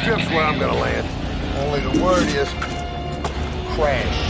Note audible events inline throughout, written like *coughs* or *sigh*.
Strip's where I'm gonna land. Only the word is crash.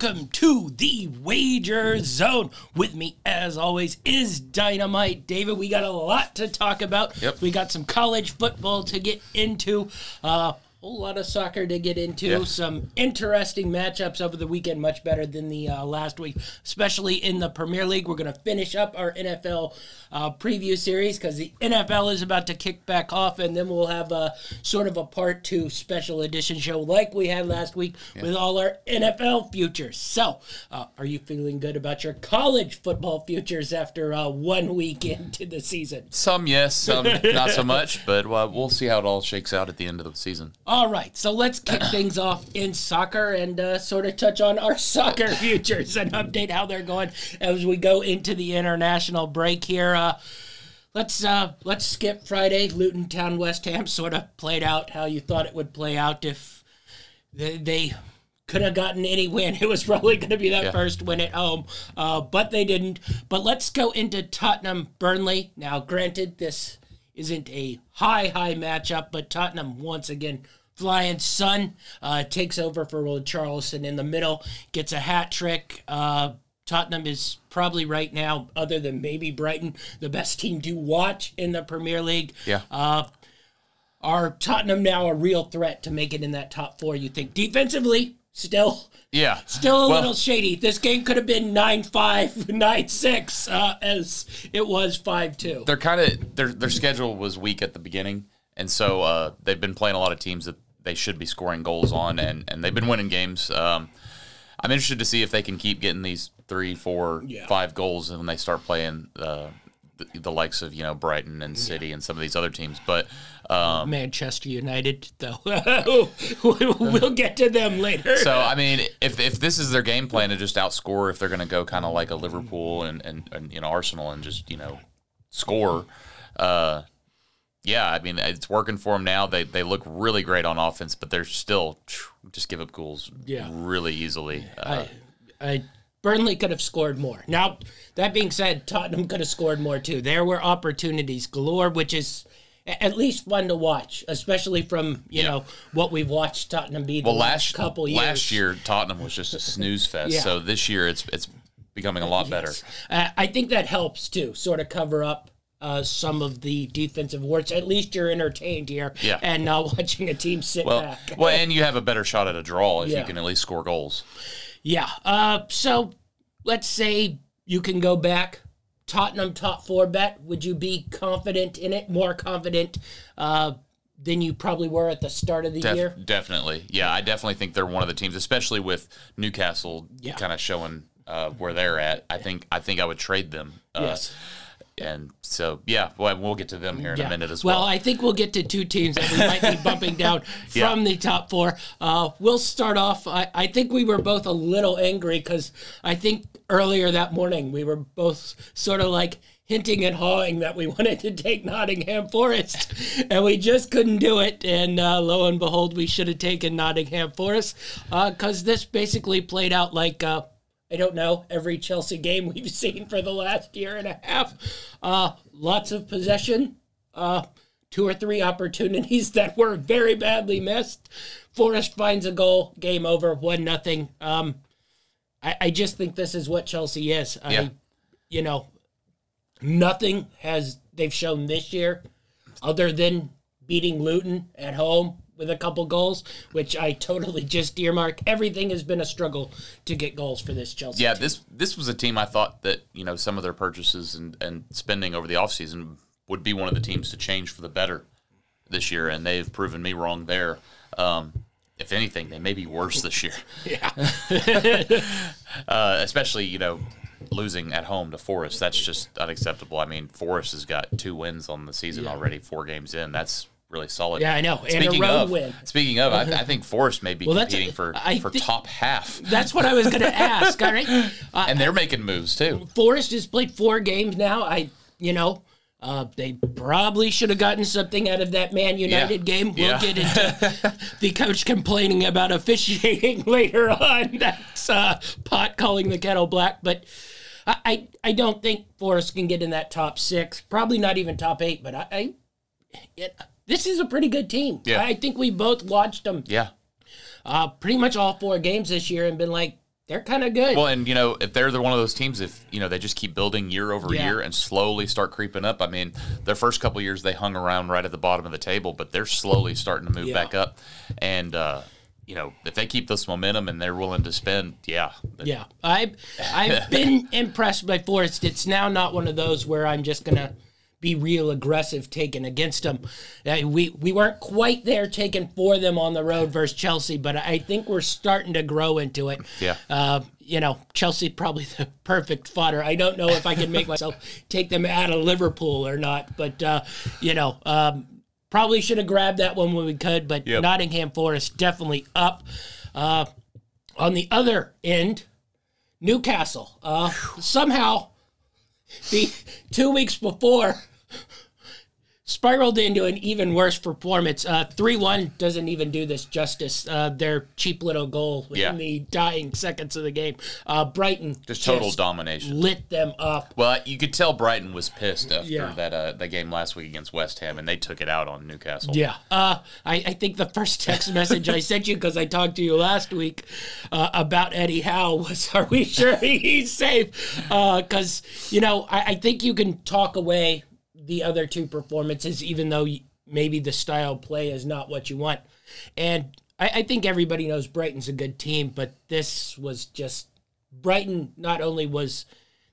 Welcome to the Wager Zone. With me, as always, is Dynamite David. We got a lot to talk about. Yep. We got some college football to get into. Uh, whole lot of soccer to get into. Yeah. Some interesting matchups over the weekend, much better than the uh, last week, especially in the Premier League. We're going to finish up our NFL uh, preview series because the NFL is about to kick back off, and then we'll have a sort of a part two special edition show like we had last week with all our NFL futures. So, uh, are you feeling good about your college football futures after uh, one week into the season? Some yes, some not so much, but uh, we'll see how it all shakes out at the end of the season. All right, so let's kick *coughs* things off in soccer and uh, sort of touch on our *laughs* soccer futures and update how they're going as we go into the international break here. Uh, let's uh, let's skip Friday. Luton Town West Ham sort of played out how you thought it would play out if they, they could have gotten any win. *laughs* It was probably going to be that Yeah. first win at home, uh, but they didn't. But let's go into Tottenham Burnley. Now, granted, this isn't a high, high matchup, but Tottenham once again flying son uh, takes over for Richarlison in the middle, gets a hat trick. Uh, Tottenham is probably right now, other than maybe Brighton, the best team to watch in the Premier League. Yeah. Uh, are Tottenham now a real threat to make it in that top four? You think defensively, still, Yeah, still a Well, little shady. This game could have been 9-5, 9-6, *laughs* uh, as it was five two. They're kind of their their schedule was weak at the beginning, and so uh, they've been playing a lot of teams that they should be scoring goals on, and and they've been winning games. Um, I'm interested to see if they can keep getting these three, four, Yeah. five goals, and when they start playing uh, the, the likes of you know Brighton and City and some of these other teams, but. Um, Manchester United, though. *laughs* we'll get to them later. So I mean, if if this is their game plan to just outscore, if they're going to go kind of like a Liverpool and, and and you know Arsenal and just you know score, uh, yeah, I mean it's working for them now. They they look really great on offense, but they're still just give up goals Yeah. really easily. Uh, I, I, Burnley could have scored more. Now, that being said, Tottenham could have scored more too. There were opportunities galore, which is at least fun to watch, especially from you Yeah. know what we've watched Tottenham be the well, last last couple years. last year Tottenham was just a snooze fest. Yeah. So this year it's it's becoming a lot better. Uh, I think that helps too, sort of cover up uh, some of the defensive warts. At least you're entertained here, Yeah. and not *laughs* watching a team sit Well, back. well, and you have a better shot at a draw if Yeah. you can at least score goals. Yeah. Uh, so let's say you can go back. Tottenham top four bet. Would you be confident in it? More confident uh, than you probably were at the start of the Def- year? Definitely. Yeah, I definitely think they're one of the teams, especially with Newcastle Yeah. kind of showing uh, where they're at. I think I think I would trade them. Uh, Yes. And so yeah, well, we'll get to them here in a minute as well, well. I think we'll get to two teams that we might be bumping down *laughs* Yeah. from the top four. Uh, we'll start off. I, I think we were both a little angry because I think earlier that morning we were both sort of like hinting and hawing that we *laughs* wanted to take Nottingham Forest, and we just couldn't do it. And uh, lo and behold, we should have taken Nottingham Forest because this basically played out like. I don't know, every Chelsea game *laughs* we've seen for the last year and a half. Uh, lots of possession, uh, two or three opportunities *laughs* that were very badly missed. Forest finds a goal, game over, one nothing. Um, I, I just think this is what Chelsea is. Yeah. You know, nothing has they've shown this year other than beating Luton at home with a couple goals, which I totally just earmark. Everything has been a struggle to get goals for this Chelsea. yeah, team. this this was a team I thought that you know some of their purchases and, and spending over the offseason would be one of the teams to change for the better this year, and they've proven me wrong there. Um, if anything, they may be worse this year. *laughs* yeah. *laughs* uh, especially you know losing at home to Forest. That's just unacceptable. I mean, Forest has got two wins on the season Yeah. already, four games in. That's really solid. Yeah, I know. A Speaking of, win. speaking of, I, I think Forest may be Well, competing for I for think- top half, That's what I was going *laughs* to ask. All right, uh, and they're making moves too. Forest has played four games now. I, you know, uh, they probably should have gotten something out of that Man United Yeah. game. We'll Yeah. get into *laughs* the coach complaining about officiating *laughs* later on. That's uh, pot calling the kettle black, but. I, I, I don't think Forest can get in that top six. Probably not even top eight. But I, I it, this is a pretty good team. Yeah. I think we both watched them Yeah. uh, pretty much all four games this year and been like, they're kind of good. Well, and you know, if they're the one of those teams, if you know they just keep building year over Yeah. year and slowly start creeping up. I mean, their first couple years they hung around right at the bottom of the table, but they're slowly starting to move Yeah. back up. And uh, you know, if they keep this momentum and they're willing to spend, yeah, Yeah, I've I've *laughs* been impressed by Forest. It's now not one of those where I'm just gonna be real aggressive taking against them. Uh, we we weren't quite there taking for them on the road versus Chelsea, but I think we're starting to grow into it. Yeah. Uh, you know, Chelsea probably the *laughs* perfect fodder. I don't know if I can make *laughs* myself take them out of Liverpool or not, but uh, you know, um, probably should have grabbed that one when we could. But Yep. Nottingham Forest definitely up. Uh, on the other end, Newcastle. Uh, somehow, the two weeks before, spiraled into an even worse performance. Uh, Three one doesn't even do this justice. Uh, their cheap little goal Yeah. in the dying seconds of the game. Uh, Brighton just total domination. lit them up. Well, you could tell Brighton was pissed after Yeah. that uh, that game last week against West Ham, and they took it out on Newcastle. Yeah. Uh, I, I think the first text *laughs* message I sent you because I talked to you last week uh, about Eddie Howe was, "Are we sure he's safe?" Because you know, I, I think you can talk away the other two performances, even though maybe the style play is not what you want. And I, I think everybody knows Brighton's a good team, but this was just Brighton. Not only was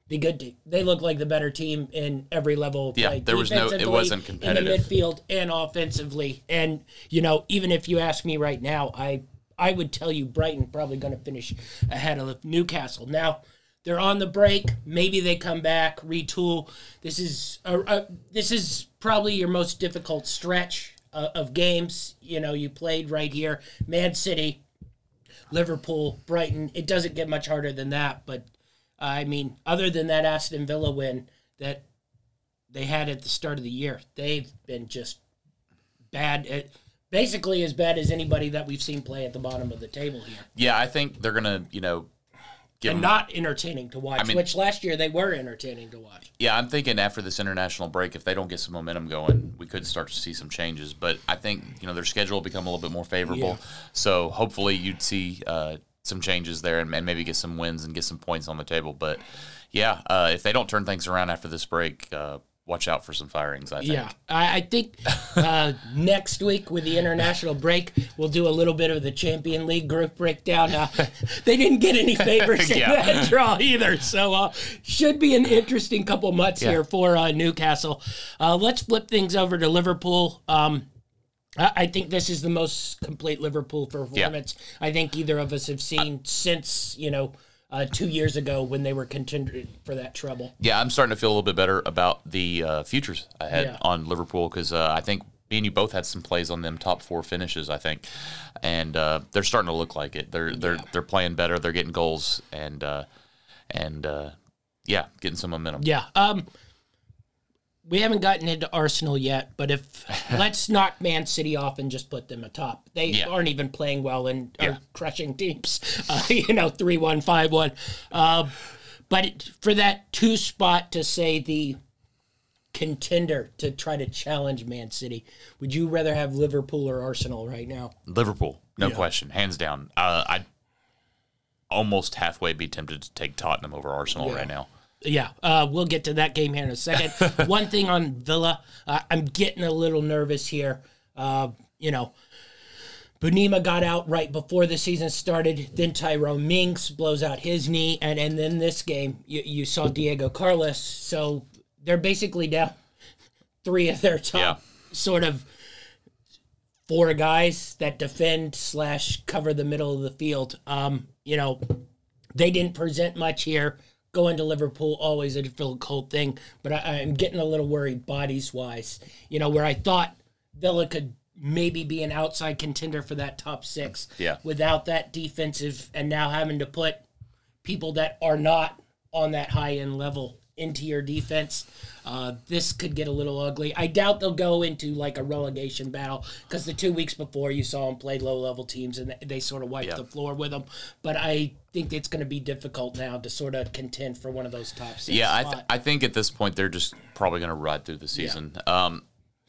the good team, they look like the better team in every level Yeah, play. there was no- it wasn't competitive in the midfield and offensively. And you know, even if you ask me right now, I I would tell you Brighton probably going to finish ahead of Newcastle. Now they're on the break. Maybe they come back, retool. This is a, a, this is probably your most difficult stretch uh, of games. You know, you played right here, Man City, Liverpool, Brighton. It doesn't get much harder than that. But I mean, other than that Aston Villa win that they had at the start of the year, they've been just bad. At, basically, as bad as anybody that we've seen play at the bottom of the table here, Yeah, I think they're gonna, you know, give and them- not entertaining to watch. mean- which last year they were entertaining to watch. Yeah, I'm thinking after this international break, if they don't get some momentum going, we could start to see some changes. But I think you know their schedule will become a little bit more favorable. So hopefully you'd see uh, some changes there and, and maybe get some wins and get some points on the table. But yeah, uh, if they don't turn things around after this break, uh, watch out for some firings. I think. Yeah, I, I think uh, *laughs* next week with the international break, we'll do a little bit of the Champion League group breakdown. Uh, *laughs* they didn't get any favors in Yeah. that draw either, so uh, should be an interesting couple months Yeah. here for uh, Newcastle. Uh, let's flip things over to Liverpool. Um, I I think this is the most complete Liverpool performance I think either of us have seen since you know uh, two years ago when they were contending for that trouble. Yeah, I'm starting to feel a little bit better about the uh, futures I had Yeah. on Liverpool because uh, I think me and you both had some plays on them top four finishes. I think, and uh, they're starting to look like it. They're they're they're playing better. They're getting goals and uh, and uh, yeah, getting some momentum. Yeah. Um, we haven't gotten into Arsenal yet, but if *laughs* let's knock Man City off and just put them atop. They Yeah. aren't even playing well and Yeah. are crushing teams. *laughs* Uh, you know, three one, five one. Uh, but it, for that two spot to say the contender to try to challenge Man City, would you rather have Liverpool or Arsenal right now? Liverpool, no question, hands down. Uh, I'd almost halfway be tempted to take Tottenham over Arsenal right now. Yeah, uh, we'll get to that game here in a second. *laughs* One thing on Villa, uh, I'm getting a little nervous here. Uh, you know, Buendía got out right before the season started. Then Tyrone Mings blows out his knee, and and then this game, you, you saw Diego Carlos. So they're basically down three of their top Yeah. sort of four guys that defend slash cover the middle of the field. Um, you know, they didn't present much here. Going to Liverpool always a difficult thing, but I, I'm getting a little worried bodies wise. You know, where I thought Villa could maybe be an outside contender for that top six. Yeah. Without that defensive, and now having to put people that are not on that high end level into your defense, uh, this could get a little ugly. I doubt they'll go into like a relegation battle because the two weeks before you saw them play low level teams and they sort of wiped Yeah. the floor with them. But I think it's going to be difficult now to sort of contend for one of those top six. Yeah, I, th- I think at this point they're just probably going to ride through the season. Um,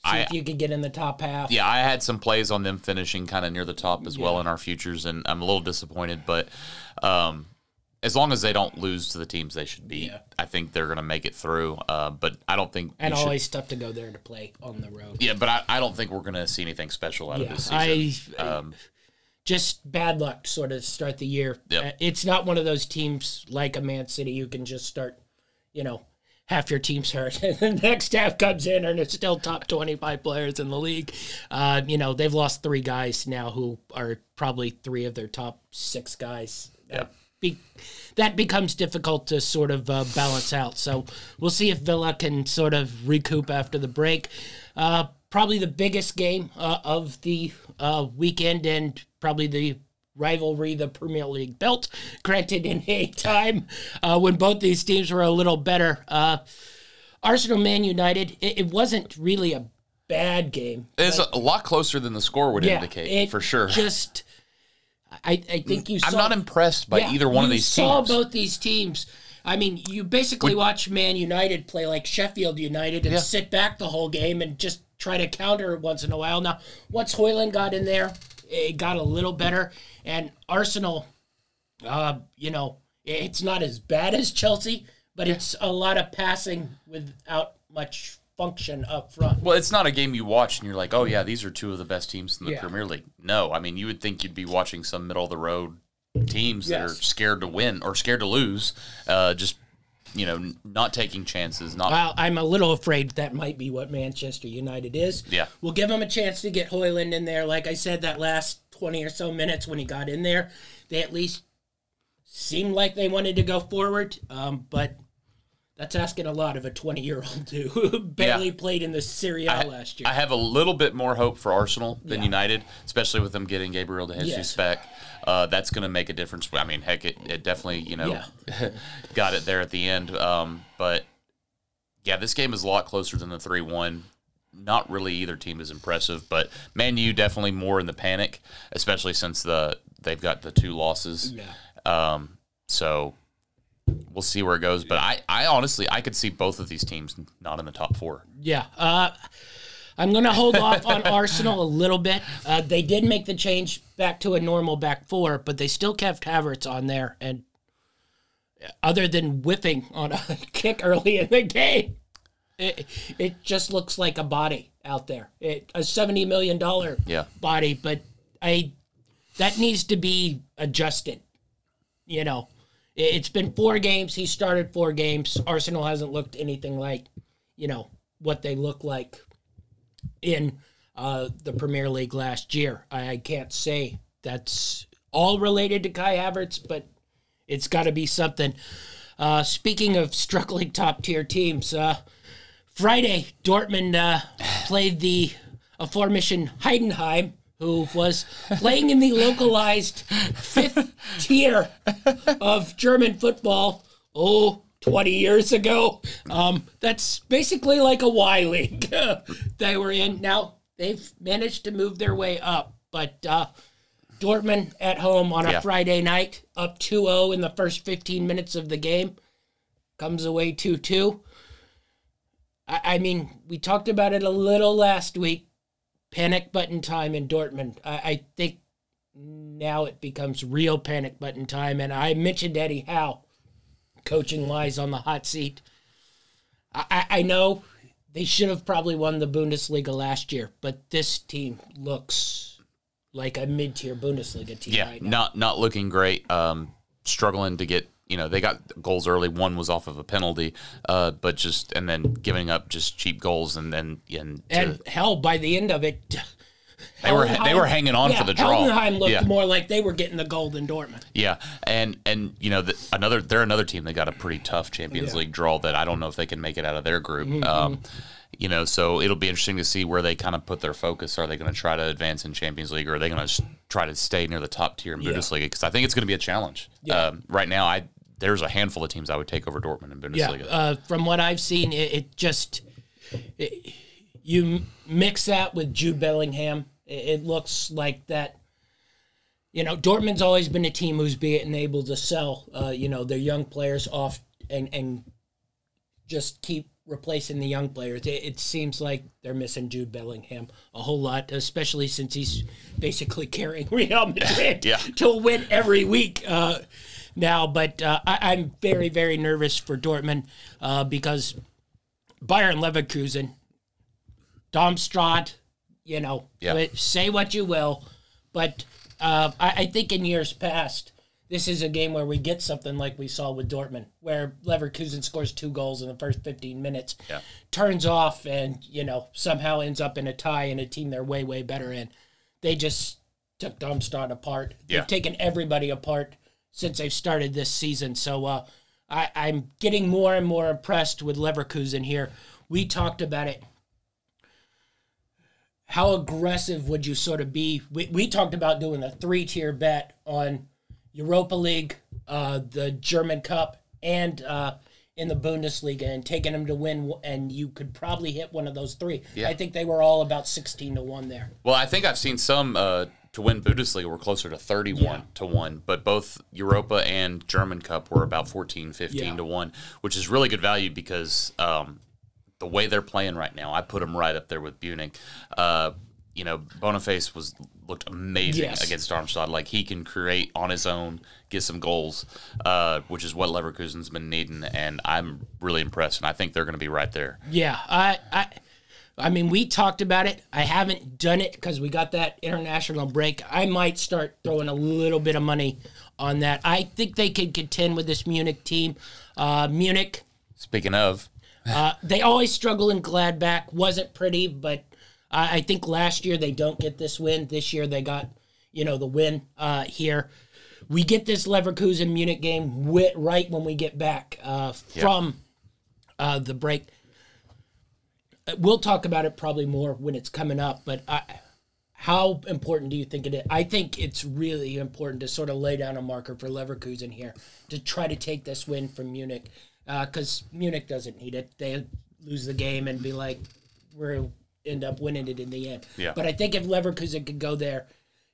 See I if you could get in the top half. yeah, I had some plays on them finishing kind of near the top as well in our futures, and I'm a little disappointed. But um, as long as they don't lose to the teams they should beat, Yeah. I think they're going to make it through. Uh, but I don't think And you should- always tough to go there to play on the road. yeah, but I, I don't think we're going to see anything special out of Yeah, this I, season. um, just bad luck to sort of start the year. Yep. Uh, It's not one of those teams like a Man City you can just start, you know, half your team's hurt *laughs* and the next half comes in and it's still top 25 players in the league. Uh, you know, they've lost three guys now who are probably three of their top six guys. Yep. Be, that becomes difficult to sort of uh, balance out. So we'll see if Villa can sort of recoup after the break. Uh, probably the biggest game uh, of the uh, weekend and probably the rivalry, the Premier League belt, granted in a time uh, when both these teams were a little better. Uh, Arsenal Man United, it, it wasn't really a bad game. it's a lot closer than the score would indicate, it for sure. Just, I, I think you I'm not impressed by Yeah, either one of you these saw teams. both these teams. I mean, you basically watch Man United play like Sheffield United and Yeah. sit back the whole game and just try to counter once in a while. Now, once Højlund got in there, it got a little better. And Arsenal, uh, you know, it's not as bad as Chelsea, but it's a lot of passing without much function up front. Well, it's not a game you watch and you're like, oh yeah, these are two of the best teams in the Yeah. Premier League. No, I mean you would think you'd be watching some middle of the road teams that are scared to win or scared to lose, uh, just you know, not taking chances, not Well, I'm a little afraid that might be what Manchester United is. Yeah. We'll give them a chance to get Højlund in there. Like I said, that last 20 or so minutes when he got in there, they at least seemed like they wanted to go forward. Um, but that's asking a lot of a 20 year old who *laughs* barely Yeah. played in the Serie A last year. I have a little bit more hope for Arsenal than Yeah. United, especially with them getting Gabriel De Jesus Yes. back. Uh, that's going to make a difference. I mean, heck, it, it definitely you know *laughs* got it there at the end. Um, but yeah, this game is a lot closer than the three one. Not really either team is impressive, but Man U definitely more in the panic, especially since the they've got the two losses. yeah. Um, so we'll see where it goes. But I, I honestly, I could see both of these teams not in the top four. Yeah. Uh, I'm going to hold *laughs* off on Arsenal a little bit. Uh, they did make the change back to a normal back four, but they still kept Havertz on there. And other than whiffing on a *laughs* kick early in the game, it, it just looks like a body out there. It, a $70 million Yeah. body, but I that needs to be adjusted. You know, it's been four games. He started four games. Arsenal hasn't looked anything like, you know, what they look like in uh, the Premier League last year. I, I can't say that's all related to Kai Havertz, but it's got to be something. Uh, speaking of struggling top tier teams, uh, Friday Dortmund uh, *sighs* played the aforementioned Heidenheim, who was playing in the localized fifth tier of German football. Oh, 20 years ago. Um, that's basically like a Y League *laughs* they were in. Now they've managed to move their way up, but uh, Dortmund at home on a Yeah. Friday night, up 2 0 in the first 15 minutes of the game, comes away 2 2. I, I mean, we talked about it a little last week. Panic button time in Dortmund. I, I think now it becomes real panic button time. And I mentioned Eddie Howe, coaching wise, on the hot seat. I, I, I know they should have probably won the Bundesliga last year, but this team looks like a mid tier Bundesliga team Yeah, right now. not not looking great. Um, struggling to get you know they got goals early. One was off of a penalty, uh, but just and then giving up just cheap goals and then and, to- And hell, by the end of it, *laughs* they were they were hanging on yeah, for the draw. Heidenheim looked yeah, more like they were getting the goal than Dortmund. yeah, and and you know the, another they're another team that got a pretty tough Champions Yeah. Mm-hmm, League draw that I don't know if they can make it out of their group. Um, You know, so it'll be interesting to see where they kind of put their focus. Are they going to try to advance in Champions League, or are they going to try to stay near the top tier in Bundesliga? Because I think it's going to be a challenge. Um, right now, I there's a handful of teams I would take over Dortmund in Yeah, Bundesliga. uh, from what I've seen, it, it just it, you mix that with Jude Bellingham, it, it looks like that. You know, Dortmund's always been a team who's been able to sell, uh, you know, their young players off and and just keep replacing the young players. It, it seems like they're missing Jude Bellingham a whole lot, especially since he's basically *laughs* carrying Real *laughs* Madrid Yeah. to win every week uh, now. But uh, I, I'm very, very nervous for Dortmund uh, because Bayer Leverkusen, Darmstadt, you know, say what you will, but uh, I, I think in years past, this is a game where we get something like we saw with Dortmund, where Leverkusen scores two goals in the first 15 minutes, Yeah. turns off, and you know somehow ends up in a tie in a team they're way way better in. They just took Darmstadt apart. Yeah. They've taken everybody apart since they've started this season. So uh, I, I'm getting more and more impressed with Leverkusen here. We talked about it. How aggressive would you sort of be? We, we talked about doing a three tier bet on Europa League, uh, the German Cup, and uh, in the Bundesliga, and taking them to win. And you could probably hit one of those three. Yeah. I think they were all about sixteen to one there. Well, I think I've seen some uh, to win Bundesliga were closer to 31 Yeah. to 1, but both Europa and German Cup were about 14, 15 Yeah. to 1, which is really good value because um, the way they're playing right now, I put them right up there with Munich. Uh, you know, Boniface was looked amazing Yes. against Darmstadt. Like he can create on his own, get some goals, uh, which is what Leverkusen's been needing, and I'm really impressed. And I think they're going to be right there. Yeah, I, I, I mean, we talked about it. I haven't done it because we got that international break. I might start throwing a little bit of money on that. I think they could contend with this Munich team. Uh, Munich, Speaking of, uh, they always struggle in Gladbach. Wasn't pretty, but I, I think last year they don't get this win. This year they got, you know, the win uh, here. We get this Leverkusen Munich game wi- right when we get back uh, from uh, the break. Uh, We'll talk about it probably more when it's coming up, but I, how important do you think it is? I think it's really important to sort of lay down a marker for Leverkusen here to try to take this win from Munich because Munich doesn't need it. They lose the game and be like, we'll end up winning it in the end. Yeah. But I think if Leverkusen could go there,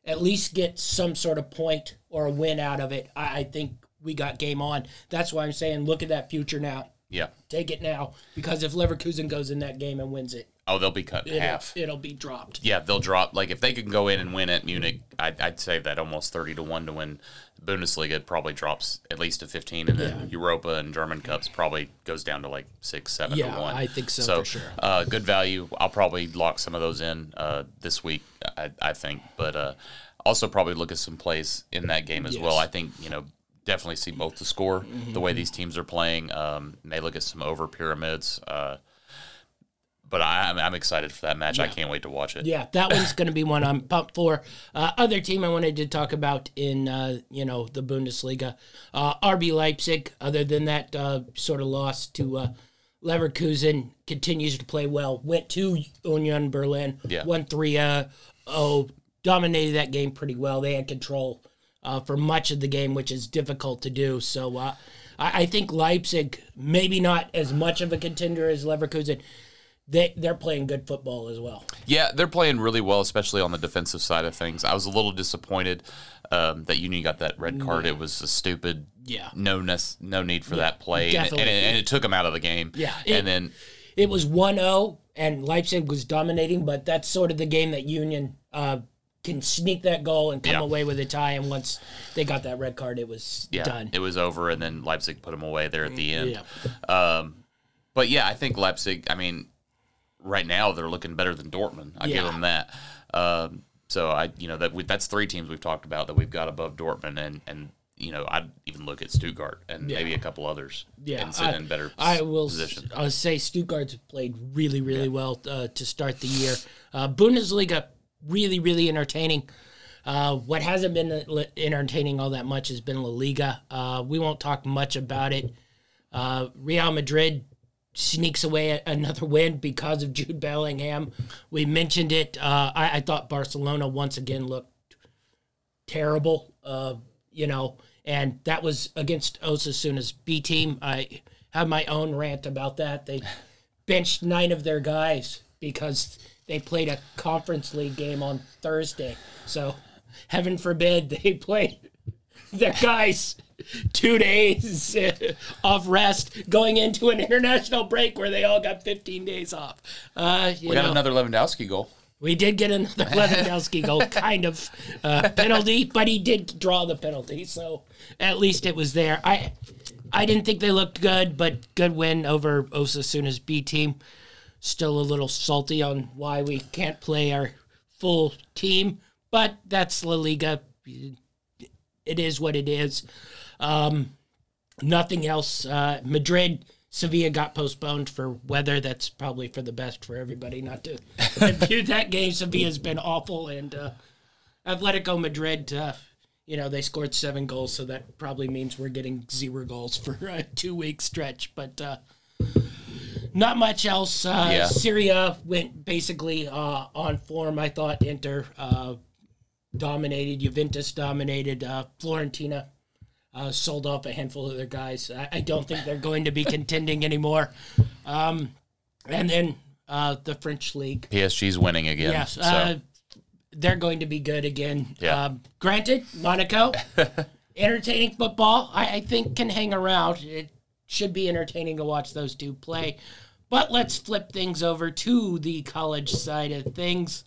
at least get some sort of point or a win out of it, I, I think we got game on. That's why I'm saying look at that future now. Yeah. Take it now because if Leverkusen goes in that game and wins it, Oh, they'll be cut in it'll, half. it'll be dropped. Yeah, they'll drop. Like if they can go in and win at Munich, I'd, I'd say that almost thirty to one to win Bundesliga probably drops at least to fifteen, and then Europa and German cups probably goes down to like six, seven Yeah, to one. I think so, for sure. Uh, good value. I'll probably lock some of those in uh, this week. I, I think, but uh, also probably look at some plays in that game as well. I think you know definitely see both the score, the way these teams are playing. Um, may look at some over pyramids. Uh, but I'm, I'm excited for that match. I can't wait to watch it. Yeah, that one's going to be one *laughs* I'm pumped for. Uh, other team I wanted to talk about in uh, you know the Bundesliga, uh, RB Leipzig. Other than that, uh, sort of loss to uh, Leverkusen continues to play well. Went to Union Berlin, Yeah. won three. Uh, oh, dominated that game pretty well. They had control uh, for much of the game, which is difficult to do. So uh, I, I think Leipzig maybe not as much of a contender as Leverkusen. They they're playing good football as well. Yeah, they're playing really well, especially on the defensive side of things. I was a little disappointed um, that Union got that red card. It was a stupid, Yeah. no nec- no need for that play, and, and, it, and it took them out of the game. Yeah, it- and then it was 1-0 and Leipzig was dominating, but that's sort of the game that Union uh, can sneak that goal and come Yeah. away with a tie. And once they got that red card, it was yeah, done. it was over, and then Leipzig put them away there at the end. yeah. Um, but yeah, I think Leipzig. I mean, right now they're looking better than Dortmund. I give them that. Um, so I, you know, that we, that's three teams we've talked about that we've got above Dortmund, and and you know, I'd even look at Stuttgart and Yeah. maybe a couple others. Yeah, and sit I, in better I will. position. I'll say Stuttgart's played really, really well uh, to start the year. Uh, Bundesliga really, really entertaining. Uh, what hasn't been entertaining all that much has been La Liga. Uh, we won't talk much about it. Uh, Real Madrid sneaks away another win because of Jude Bellingham. We mentioned it. Uh, I, I thought Barcelona once again looked terrible. Uh, you know, and that was against Osasuna's B team. I have my own rant about that. They *laughs* benched nine of their guys because they played a conference league game on Thursday. So, heaven forbid they play their guys two days *laughs* off rest going into an international break where they all got 15 days off. Uh, We got know. another Lewandowski goal. We did get another *laughs* Lewandowski goal, kind of uh, penalty, but he did draw the penalty, so at least it was there. I I didn't think they looked good, but good win over Osasuna's B team. Still a little salty on why we can't play our full team, but that's La Liga. It is what it is. Um, nothing else. Uh, Madrid, Sevilla got postponed for weather. That's probably for the best for everybody not to *laughs* view that game. Sevilla's been awful, and uh, Atletico Madrid, uh, you know, they scored seven goals, so that probably means we're getting zero goals for *laughs* a two week stretch. But uh, not much else. Uh, Yeah. Serie A went basically uh, on form. I thought Inter uh, dominated, Juventus dominated, uh, Fiorentina uh, sold off a handful of their guys. I, I don't think they're going to be contending anymore. Um, and then uh, the French league. PSG's winning again. Yes, so. uh, they're going to be good again. Yeah. Um, granted, Monaco, *laughs* entertaining football, I, I think can hang around. It should be entertaining to watch those two play. But let's flip things over to the college side of things.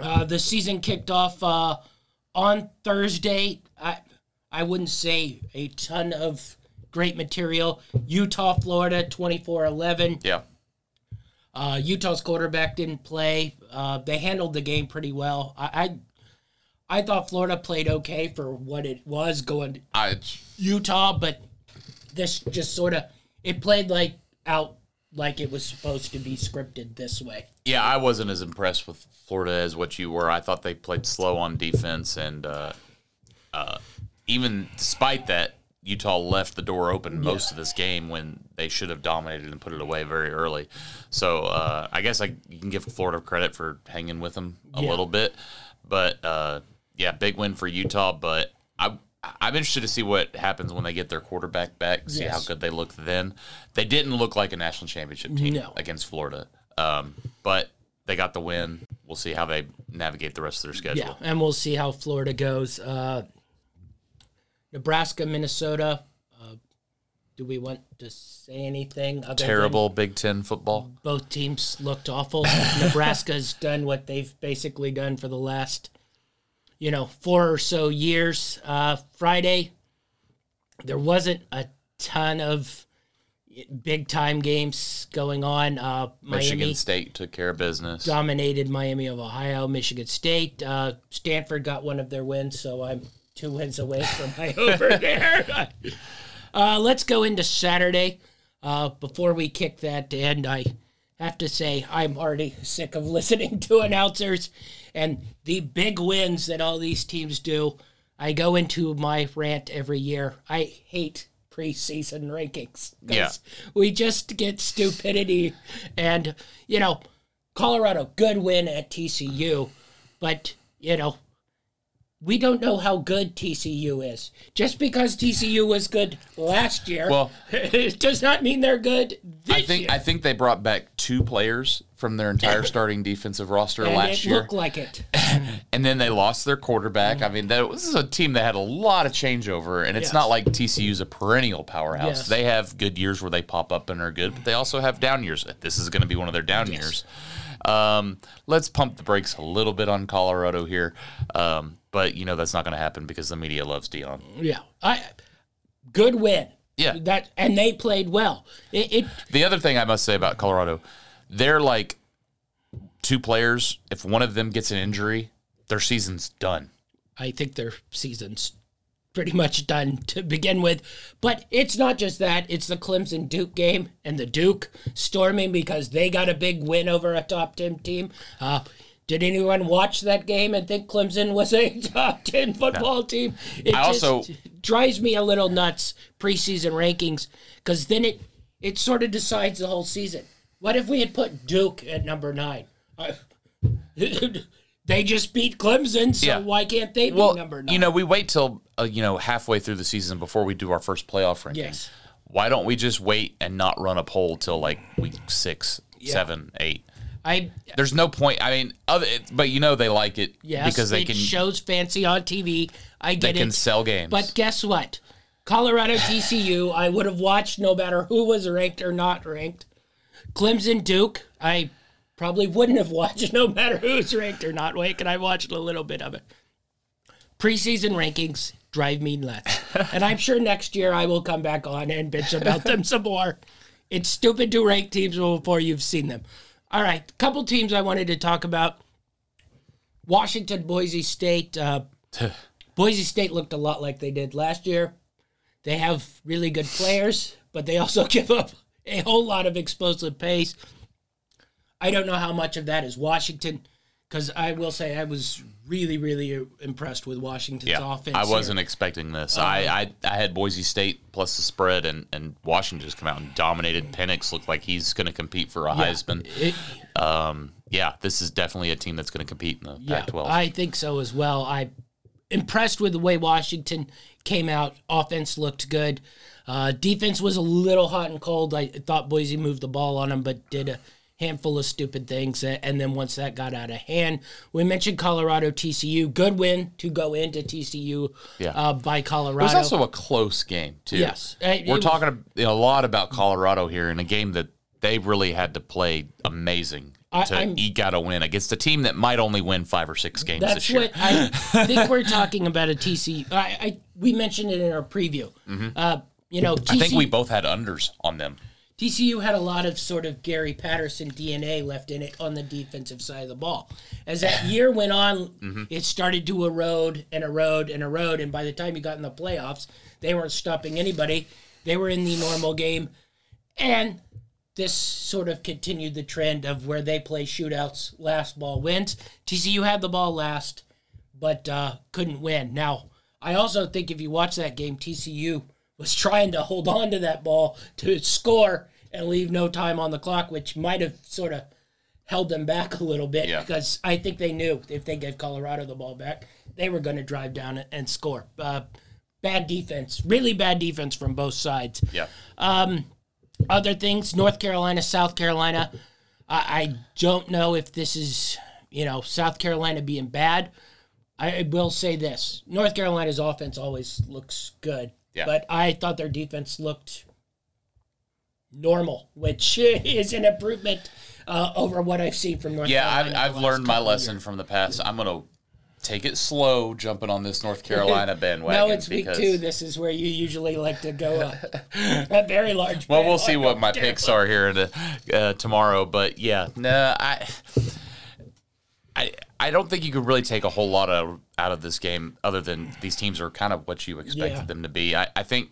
Uh, the season kicked off uh, on Thursday. I I wouldn't say a ton of great material. Utah, Florida, 24-11. yeah. Uh, Utah's quarterback didn't play. Uh, they handled the game pretty well. I, I, I thought Florida played okay for what it was going I, Utah, but this just sort of it played like out like it was supposed to be scripted this way. yeah, I wasn't as impressed with Florida as what you were. I thought they played slow on defense, and uh, uh, even despite that, Utah left the door open most of this game when they should have dominated and put it away very early. So uh, I guess I you can give Florida credit for hanging with them a Yeah. little bit, but uh, yeah, big win for Utah. But I. I'm interested to see what happens when they get their quarterback back. See how good they look then. They didn't look like a national championship team No. against Florida, um, but they got the win. We'll see how they navigate the rest of their schedule. Yeah, and we'll see how Florida goes. Uh, Nebraska, Minnesota. Uh, do we want to say anything? Other than Terrible Big Ten football. both teams looked awful. *laughs* Nebraska's done what they've basically done for the last, you know, four or so years. Uh, Friday, there wasn't a ton of big time games going on. Uh, Michigan Miami State took care of business. dominated Miami of Ohio, Michigan State. Uh, Stanford got one of their wins, so I'm two wins away from my *laughs* over there. *laughs* uh, let's go into Saturday. Uh, before we kick that in, I have to say I'm already sick of *laughs* listening to announcers and the big wins that all these teams do. I go into my rant every year. I hate preseason rankings. Yeah. We just get stupidity. And, you know, Colorado, good win at TCU. But, you know, we don't know how good TCU is. Just because TCU was good last year, Well- *laughs* it does not mean they're good this I think year. I think they brought back two players from their entire *laughs* starting defensive roster and last it year, looked like it. *laughs* and then they lost their quarterback. I mean, that, this is a team that had a lot of changeover, and it's Yes. not like TCU's a perennial powerhouse. Yes. They have good years where they pop up and are good, but they also have down years. This is going to be one of their down years. Um, let's pump the brakes a little bit on Colorado here, um, but you know that's not going to happen because the media loves Deion. Yeah, I good win. Yeah. that and they played well. It, it The other thing I must say about Colorado, they're like two players. If one of them gets an injury, their season's done. I think their season's pretty much done to begin with. But it's not just that, it's the Clemson Duke game and the Duke storming because they got a big win over a top 10 team. Uh, did anyone watch that game and think Clemson was a *laughs* top 10 football team? It I just also- drives me a little nuts preseason rankings because then it it sort of decides the whole season. What if we had put Duke at number nine? I- *laughs* they just beat Clemson, so Yeah. why can't they be Well, number nine? you know, we wait till uh, you know halfway through the season before we do our first playoff ranking. Yes. Why don't we just wait and not run a poll till like week six, seven, eight? I There's no point. I mean, other, but you know they like it yes, because they it can shows fancy on TV. I get they get can sell games. But guess what? Colorado *sighs* TCU, I would have watched no matter who was ranked or not ranked. Clemson Duke, I probably wouldn't have watched *laughs* no matter who's ranked or not ranked, and I watched a little bit of it. Preseason rankings drive me nuts. *laughs* and I'm sure next year I will come back on and bitch about them *laughs* some more. It's stupid to rank teams before you've seen them. All right, couple teams I wanted to talk about. Washington, Boise State. Uh, *sighs* Boise State looked a lot like they did last year. They have really good players, but they also *laughs* give up a whole lot of explosive pace. I don't know how much of that is Washington, because I will say I was really, really impressed with Washington's yeah, offense. I wasn't expecting this. I, I I had Boise State plus the spread, and and Washington just come out and dominated. Penix looked like he's going to compete for a Heisman. It- Um, yeah, this is definitely a team that's going to compete in the yeah, Pac-12. I think so as well. I impressed with the way Washington came out. Offense looked good. Uh, defense was a little hot and cold. I thought Boise moved the ball on them, but did a handful of stupid things. And then once that got out of hand, we mentioned Colorado TCU. Good win to go into TCU Yeah. uh, by Colorado. It was also a close game too. Yes. Uh, we're was- talking a, a lot about Colorado here in a game that they really had to play amazing I- to I'm- eke out a win against a team that might only win five or six games That's this year. what I think we're talking about a TCU. I, I we mentioned it in our preview. Uh, you know, TCU, Mm-hmm. I think we both had unders on them. TCU had a lot of sort of Gary Patterson DNA left in it on the defensive side of the ball. As that *laughs* year went on, Mm-hmm. it started to erode and erode and erode. And by the time you got in the playoffs, they weren't stopping anybody. They were in the normal game. And this sort of continued the trend of where they play shootouts, last ball wins. TCU had the ball last, but uh, couldn't win. Now, I also think if you watch that game, TCU was trying to hold on to that ball to score and leave no time on the clock, which might have sort of held them back a little bit Yeah. because I think they knew if they gave Colorado the ball back, they were going to drive down and score. Uh, bad defense, really bad defense from both sides Yeah. Um, other things north carolina south carolina I, I don't know if this is you know south carolina being bad i will say this north carolina's offense always looks good Yeah. but i thought their defense looked normal which *laughs* is an improvement uh, over what i've seen from north Yeah, carolina I've, I've learned my lesson years. from the past. I'm gonna take it slow, jumping on this North Carolina *laughs* bandwagon. no, it's week because, two. This is where you usually like to go a, *laughs* a very large. Well, we'll see what my picks are here in uh, tomorrow, but yeah, no, I, I, I don't think you could really take a whole lot of, out of this game, other than these teams are kind of what you expected Yeah. them to be. I, I think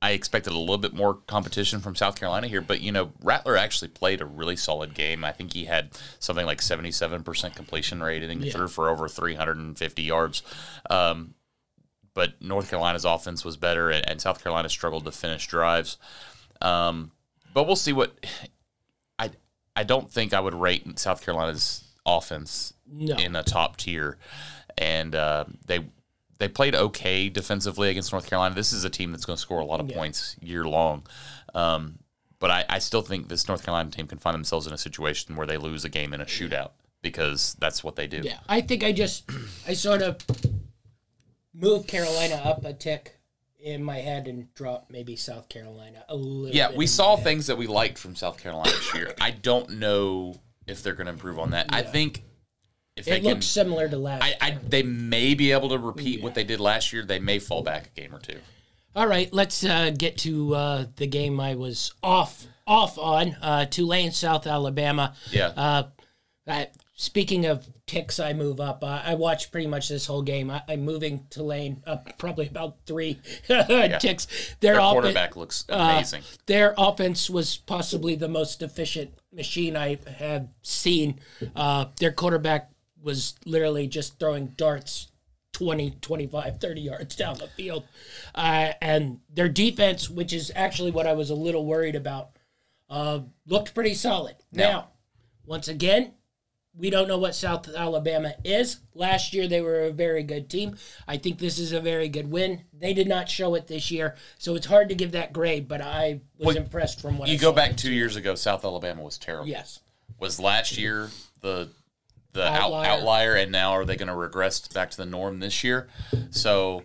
I expected a little bit more competition from South Carolina here, but you know, Rattler actually played a really solid game. I think he had something like seventy-seven percent completion rate, and he Yeah. threw for over three hundred and fifty yards. Um, but North Carolina's offense was better, and, and South Carolina struggled to finish drives. Um, but we'll see what I I don't think I would rate South Carolina's offense No. in a top tier, and uh, they they played okay defensively against North Carolina. This is a team that's going to score a lot of points year long. Um, but I, I still think this North Carolina team can find themselves in a situation where they lose a game in a shootout because that's what they do. Yeah, I think I just I sort of moved Carolina up a tick in my head and dropped maybe South Carolina a little. Yeah, we saw things that we liked from South Carolina this year. I don't know if they're going to improve on that. I think if It can, looks similar to last. I, I they may be able to repeat what they did last year. They may fall back a game or two. All right, let's uh, get to uh, the game I was off off on uh, Tulane, South Alabama. Yeah. Uh, I, speaking of ticks, I move up. Uh, I watched pretty much this whole game. I, I'm moving Tulane up probably about three *laughs* ticks. Their, Their quarterback looks amazing. their offense was possibly the most efficient machine I have seen. Uh, their quarterback was literally just throwing darts 20, 25, 30 yards down the field. Uh, and their defense, which is actually what I was a little worried about, uh, looked pretty solid. Now, once again, we don't know what South Alabama is. Last year, they were a very good team. I think this is a very good win. They did not show it this year, so it's hard to give that grade, but I was Well, impressed from what You I go back two years ago, South Alabama was terrible. Yes. Was last year the the outlier, Outlier. outlier and now are they going to regress back to the norm this year? So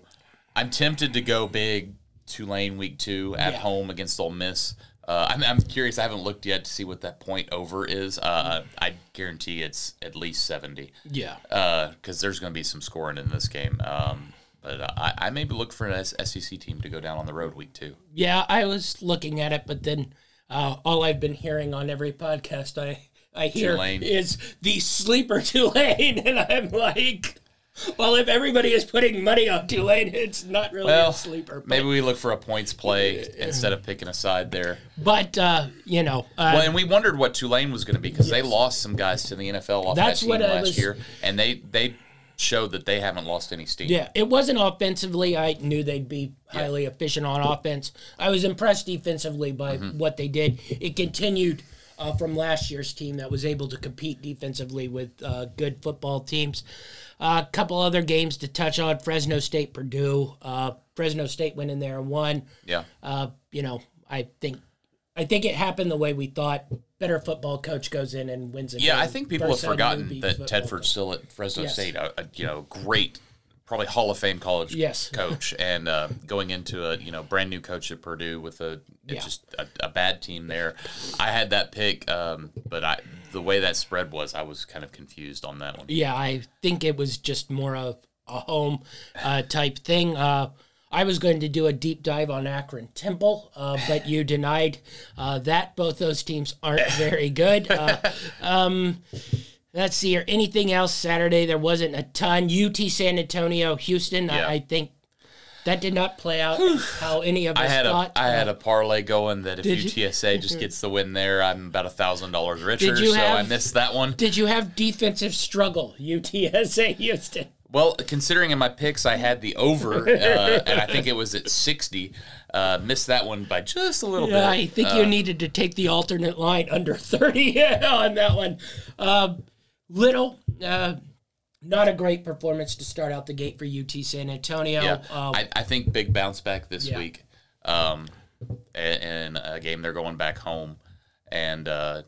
I'm tempted to go big Tulane week two at Yeah. home against Ole Miss. Uh, I'm, I'm curious. I haven't looked yet to see what that point over is. Uh, I guarantee it's at least 70 Yeah. because there's going to be some scoring in this game. Um, but I, I maybe look for an SEC team to go down on the road week two. Yeah, I was looking at it, but then uh, all I've been hearing on every podcast I I hear Tulane. is the sleeper *laughs* Tulane, and I'm like, well, if everybody is putting money on Tulane, it's not really Well, a sleeper. But, maybe we look for a points play instead of picking a side there. but uh, you know, uh, Well, and we wondered what Tulane was going to be because they lost some guys to the NFL off That's that team last was- year, and they they showed that they haven't lost any steam. Yeah, it wasn't offensively. I knew they'd be highly efficient on offense. I was impressed defensively by Mm-hmm. what they did. It continued uh, from last year's team that was able to compete defensively with uh, good football teams. A couple other games to touch on: Fresno State, Purdue. Uh, Fresno State went in there and won. Yeah. Uh, you know, I think, I think it happened the way we thought. Better football coach goes in and wins a Yeah, game. I think people have First forgotten that Tedford's still at Fresno Yes. State, you know great, probably Hall of Fame college Yes. *laughs* coach, and uh, going into a you know brand new coach at Purdue with a Yeah. just a, a bad team there. I had that pick, um, but I the way that spread was, I was kind of confused on that one. Yeah, I think it was just more of a home uh, type thing. Uh, I was going to do a deep dive on Akron Temple, uh, but you *laughs* denied uh, that. Both those teams aren't very good. Uh, *laughs* um, let's see here. Anything else Saturday? There wasn't a ton. UT San Antonio, Houston. Yeah. I, I think that did not play out how any of us I had a thought. I had a parlay going that if Did you? UTSA *laughs* just gets the win there, I'm about a thousand dollars richer. so I missed that one. did you have defensive struggle? UTSA Houston. Well, considering in my picks I had the over, uh, and I think it was at 60, uh, missed that one by just a little Yeah, bit. I think Uh, you needed to take the alternate line under 30 *laughs* on that one. Um, little, uh, not a great performance to start out the gate for UT San Antonio. Yeah, Uh, I, I think big bounce back this Yeah. week, um, in, in a game they're going back home, and uh,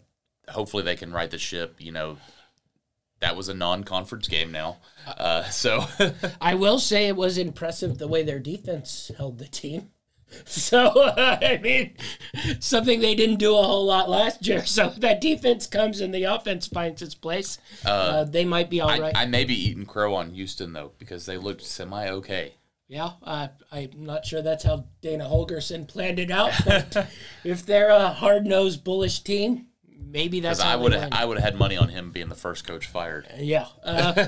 hopefully they can right the ship. You know, that was a non-conference game now, uh, so *laughs* I will say it was impressive the way their defense held the team. *laughs* So, I mean, something they didn't do a whole lot last year. *laughs* So, if that defense comes and the offense finds its place, uh, they might be all I, right. I may be eating crow on Houston though because they looked semi okay. Yeah, uh, I'm not sure that's how Dana Holgorsen planned it out. But *laughs* if they're a hard nosed, bullish team, maybe that's how I would have I would have had money on him being the first coach fired. Yeah. Uh,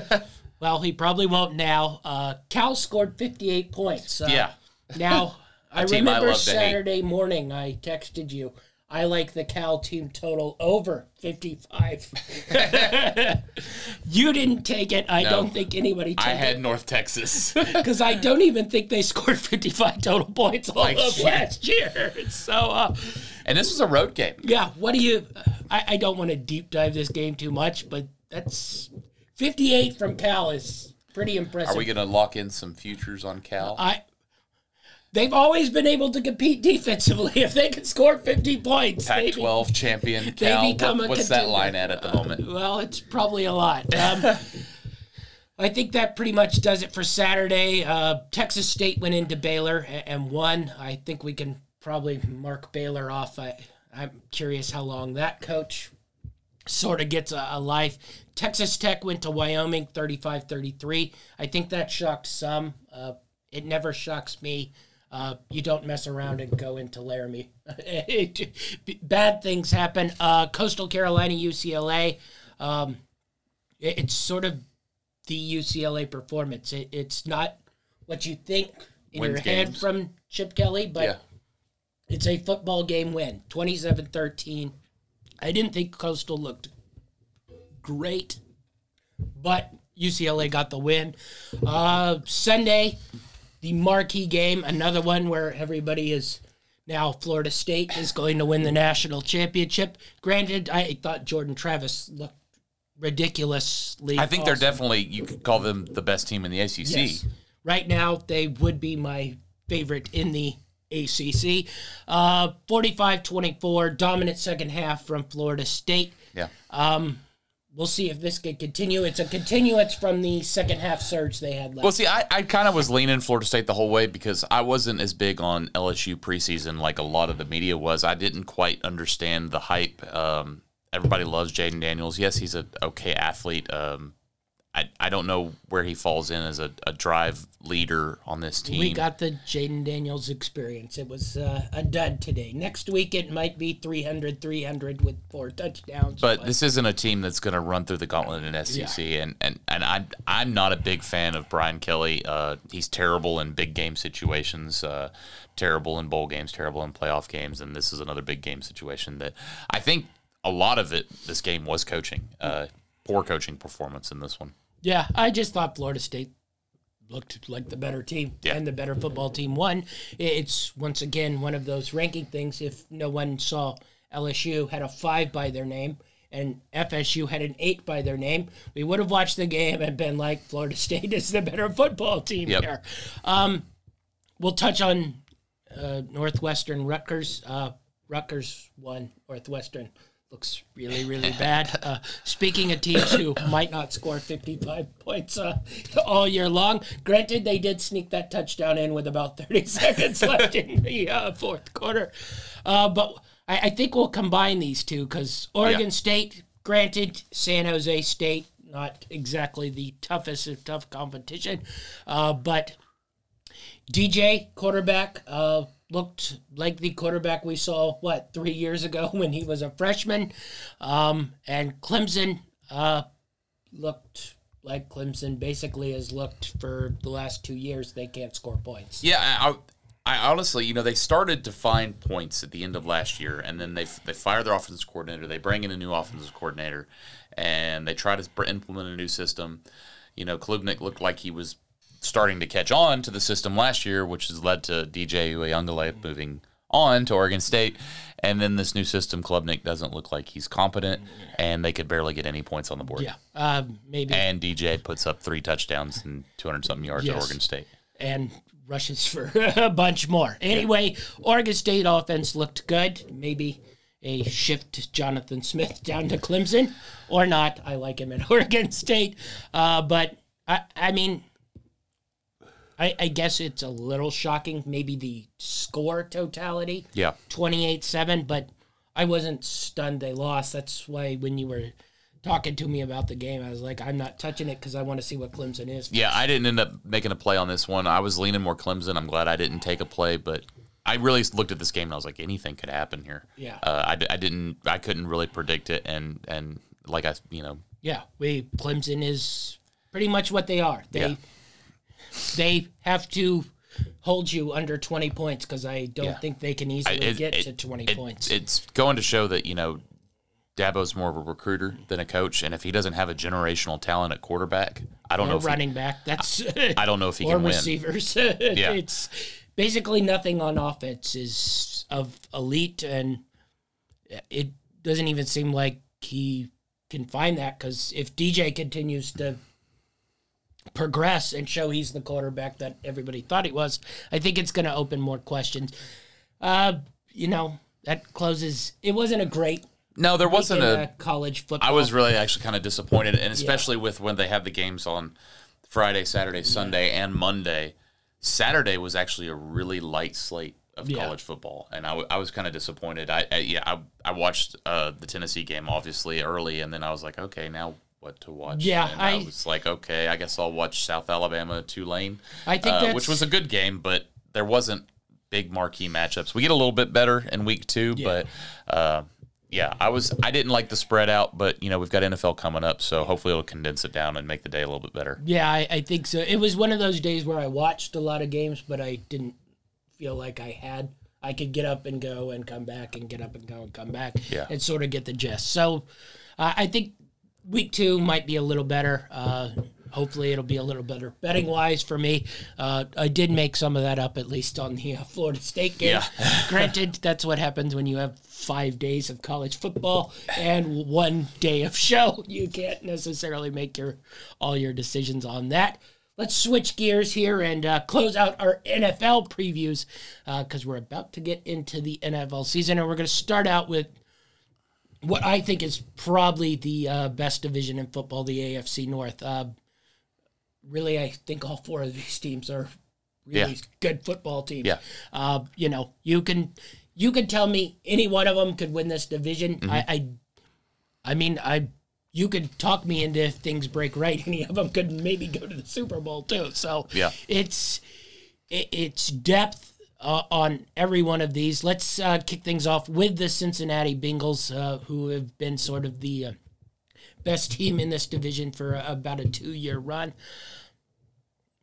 well, he probably won't now. Uh, Cal scored 58 points. Uh, Yeah. Now, I I remember love. Saturday morning I texted you. I like the Cal team total over 55. *laughs* you didn't take it. I No. don't think anybody took it. I it. had North Texas. *laughs* *laughs* because I don't even think they scored 55 total points all Like of shit. last year. So, uh, and this was a road game. yeah, what do you? I, I don't want to deep dive this game too much, but that's 58 from Cal is pretty impressive. Are we going to lock in some futures on Cal? I. They've always been able to compete defensively. If they can score 50 points, they be- Pac-12 champion Cal. become What- a what's that line at at the moment? Well, it's probably a lot. *laughs* Um, I think that pretty much does it for Saturday. Uh, Texas State went into Baylor and won. I think we can probably mark Baylor off. I, I'm curious how long that coach sort of gets a, a life. Texas Tech went to Wyoming 35 33. I think that shocked some. Uh, it never shocks me. Uh, you don't mess around and go into Laramie. *laughs* Bad things happen. Uh, Coastal Carolina, UCLA. Um, it- it's sort of the UCLA performance. It, it's not what you think in Wins your head from Chip Kelly, but Yeah. it's a football game win 27 13. I didn't think Coastal looked great, but UCLA got the win. Uh, Sunday, the marquee game, another one where everybody is now Florida State is going to win the national championship. Granted, I thought Jordan Travis looked ridiculously. I think they're definitely you could call them the best team in the ACC. Yes. Right now, they would be my favorite in the ACC. Uh, 45-24, dominant second half from Florida State. Yeah. We'll see if this could continue. It's a continuance from the second half surge they had last. Well, see, I, I kind of was leaning Florida State the whole way because I wasn't as big on LSU preseason like a lot of the media was. I didn't quite understand the hype. Um, everybody loves Jayden Daniels. Yes, he's an okay athlete. Um, I, I don't know where he falls in as a, a drive leader on this team. we got the Jayden Daniels experience. It was uh, a dud today. Next week, it might be 300 300 with four touchdowns. But this isn't a team that's going to run through the gauntlet in SEC, and and and I'm I'm not a big fan of Brian Kelly. Uh, he's terrible in big game situations, uh, terrible in bowl games, terrible in playoff games, and this is another big game situation that I think a lot of it. This game was coaching, uh, poor coaching performance in this one. Yeah, I just thought Florida State looked like the better team Yeah. and the better football team won. It's once again one of those ranking things. If no one saw LSU had a five by their name and FSU had an eight by their name, we would have watched the game and been like, Florida *laughs* State is the better football team Yep. here. Um, we'll touch on uh, Northwestern Rutgers. Uh, Rutgers won. Northwestern looks really, really bad. *laughs* Uh, speaking of teams who might not score 55 *laughs* points uh, all year long, granted, they did sneak that touchdown in with about 30 *laughs* seconds left in the uh, fourth quarter. Uh, but I, I think we'll combine these two because Oregon Yeah. State, granted, San Jose State, not exactly the toughest of tough competition, uh, but DJ quarterback uh, looked like the quarterback we saw what three years ago *laughs* when he was a freshman, um, and Clemson uh, looked like Clemson basically has looked for the last two years. They can't score points. Yeah, I, I honestly, you know, they started to find points at the end of last year, and then they they fire their offensive coordinator. They bring in a new offensive coordinator, and they try to implement a new system. You know, Klubnik looked like he was starting to catch on to the system last year, which has led to DJ Uiagalelei moving on to Oregon State. And then this new system, Klubnik doesn't look like he's competent, and they could barely get any points on the board. Yeah, uh, maybe And DJ puts up three touchdowns and 200 something yards at Oregon State. and rushes for *laughs* a bunch more. Anyway, Oregon State offense looked good. Maybe a shift Jonathan Smith *laughs* down to Clemson or not. I like him at *laughs* Oregon State. Uh, but I, I mean, I, I guess it's a little shocking, maybe the score totality. Yeah. 28 7, but I wasn't stunned they lost. That's why when you were talking to me about the game, I was like, I'm not touching it because I want to see what Clemson is. Yeah, I didn't end up making a play on this one. I was leaning more Clemson. I'm glad I didn't take a play, but I really looked at this game and I was like, anything could happen here. Yeah. Uh, I, I didn't, I couldn't really predict it, and and like I, you know, Yeah, we Clemson is pretty much what they are. They Yeah. They have to hold you under 20 points because I don't Yeah. think they can easily it- get it- to 20 it- points. It's going to show that you know, Dabo's more of a recruiter than a coach, and if he doesn't have a generational talent at quarterback, I don't know or if he, running back. That's I don't know if he *laughs* or can win. receivers. *laughs* It's basically nothing on offense is of elite, and it doesn't even seem like he can find that because if DJ continues to progress and show he's the quarterback that everybody thought he was, I think it's going to open more questions. Uh, you know, that closes. It wasn't a great No, there wasn't a. college football. I was really actually kind of disappointed, and especially with when they had the games on Friday, Saturday, Sunday, and Monday. Saturday was actually a really light slate of Yeah. college football, and I, w- I was kind of disappointed. I, I yeah, I, I watched uh, the Tennessee game obviously early, and then I was like, okay, now what to watch? Yeah, and I, I- was like, okay, I guess I'll watch South Alabama Tulane, I think uh, which was a good game, but there wasn't big marquee matchups. We get a little bit better in week two, but uh, yeah, I was I didn't like the spread out, but you know we've got NFL coming up, so hopefully it'll condense it down and make the day a little bit better. Yeah, I, I think so. It was one of those days where I watched a lot of games, but I didn't feel like I had. I could get up and go and come back and get up and go and come back Yeah. and sort of get the gist. So uh, I think week two might be a little better. Uh, hopefully it'll be a little better betting wise for me. Uh, I did make some of that up at least on the uh, Florida State game. Yeah. *laughs* Granted, that's what happens when you have five days of college football and one day of show. You can't necessarily make your all your decisions on that. Let's switch gears here and uh, close out our NFL previews because we're about to get into the NFL season, and we're going to start out with what I think is probably the uh, best division in football, the AFC North. Uh, really, I think all four of these teams are really Yeah. good football teams. Yeah. Uh, you know, you can you can tell me any one of them could win this division. Mm-hmm. I, I, I mean, I. You could talk me into if things break right. *laughs* Any of them could maybe go to the Super Bowl too. So Yeah. it's it, it's depth uh, on every one of these. Let's uh, kick things off with the Cincinnati Bengals, uh, who have been sort of the uh, best team in this division for about a two year run.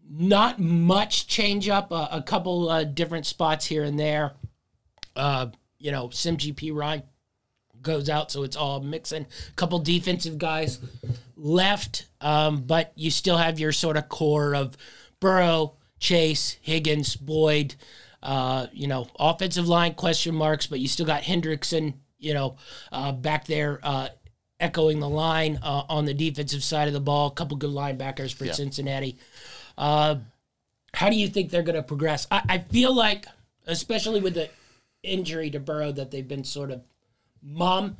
Not much change up, uh, a couple uh, different spots here and there. Uh, you know, Samaje Perine goes out, so it's all mixing. A couple defensive guys left, um, but you still have your sort of core of Burrow, Chase, Higgins, Boyd. Uh, you know, offensive line question marks, but you still got Hendrickson. You know, uh, back there uh, echoing the line uh, on the defensive side of the ball. A couple good linebackers for Cincinnati. Uh, how do you think they're going to progress? I, I feel like, especially with the injury to Burrow that they've been sort of mum.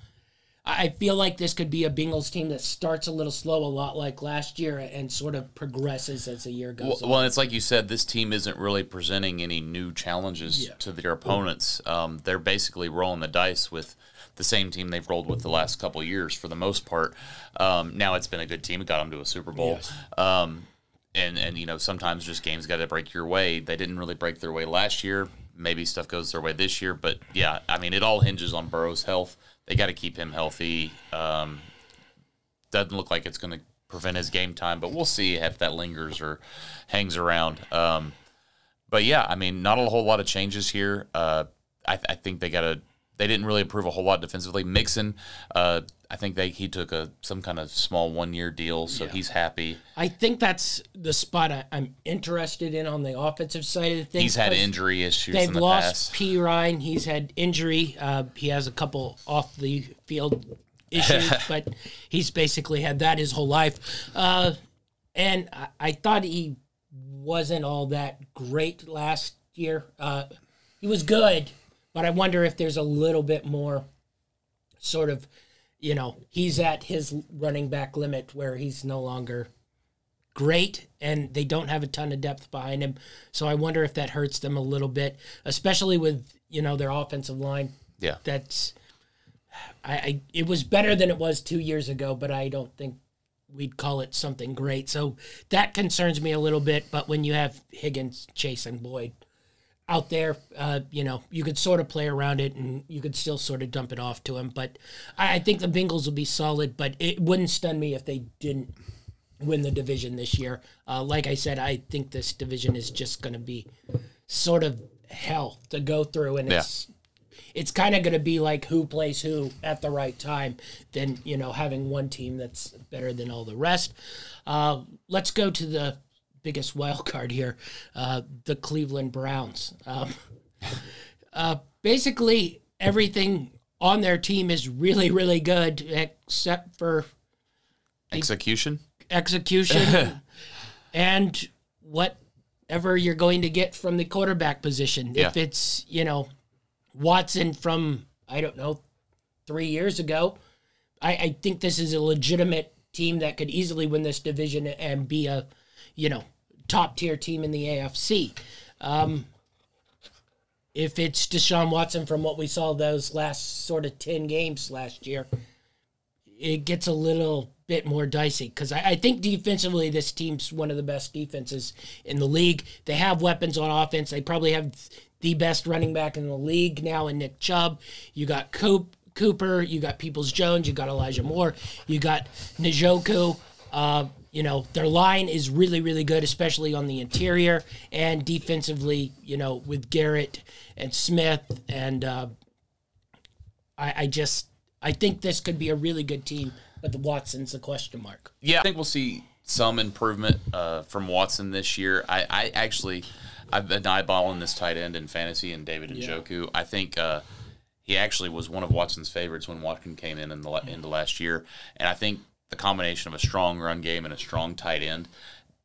I feel like this could be a Bengals team that starts a little slow, a lot like last year, and sort of progresses as the year goes Well, well, it's like you said, this team isn't really presenting any new challenges Yeah. to their opponents. Um, they're basically rolling the dice with the same team they've rolled with the last couple of years for the most part. Um, now it's been a good team; it got them to a Super Bowl. Yes. Um, and and you know sometimes just games got to break your way. They didn't really break their way last year. Maybe stuff goes their way this year, but yeah, I mean it all hinges on Burrow's health. They got to keep him healthy. Um, doesn't look like it's going to prevent his game time, but we'll see if that lingers or hangs around. Um, but yeah, I mean, not a whole lot of changes here. Uh, I, I think they got to. They didn't really improve a whole lot defensively. Mixon, uh, I think they he took a some kind of small one year deal, so he's happy. I think that's the spot I, I'm interested in on the offensive side of the things. He's had injury issues They've in the lost past. Perine. He's had injury. Uh, he has a couple off the field *laughs* issues, but he's basically had that his whole life. Uh, and I, I thought he wasn't all that great last year. Uh, he was good, but I wonder if there's a little bit more sort of, you know, he's at his running back limit where he's no longer great and they don't have a ton of depth behind him. So I wonder if that hurts them a little bit, especially with, you know, their offensive line. Yeah, That's I, I it was better than it was 2 years ago, but I don't think we'd call it something great. So that concerns me a little bit, but when you have Higgins, Chase and Boyd out there, uh, you know, you could sort of play around it and you could still sort of dump it off to him. But I, I think the Bengals will be solid, but it wouldn't stun me if they didn't win the division this year. Uh, like I said, I think this division is just going to be sort of hell to go through, and Yeah. it's it's kind of going to be like who plays who at the right time than you know having one team that's better than all the rest. Uh, let's go to the biggest wild card here, uh, the Cleveland Browns. Um, uh, basically, everything on their team is really, really good except for execution. execution *laughs* and whatever you're going to get from the quarterback position. If it's, you know, Watson from, I don't know, three years ago, I, I think this is a legitimate team that could easily win this division and be a, you know, top tier team in the AFC. Um, if it's Deshaun Watson from what we saw those last sort of 10 games last year, it gets a little bit more dicey because I, I think defensively this team's one of the best defenses in the league. They have weapons on offense. They probably have the best running back in the league now in Nick Chubb. You got Coop, Cooper, you got Peoples Jones, you got Elijah Moore, you got Njoku. Uh, you know their line is really really good, especially on the interior and defensively. You know with Garrett and Smith and uh, I, I just I think this could be a really good team, but the Watson's a question mark. Yeah, I think we'll see some improvement uh, from Watson this year. I, I actually, I've been eyeballing this tight end in fantasy and David Njoku. I think uh, he actually was one of Watson's favorites when Watson came in in the la- into last year, and I think the combination of a strong run game and a strong tight end,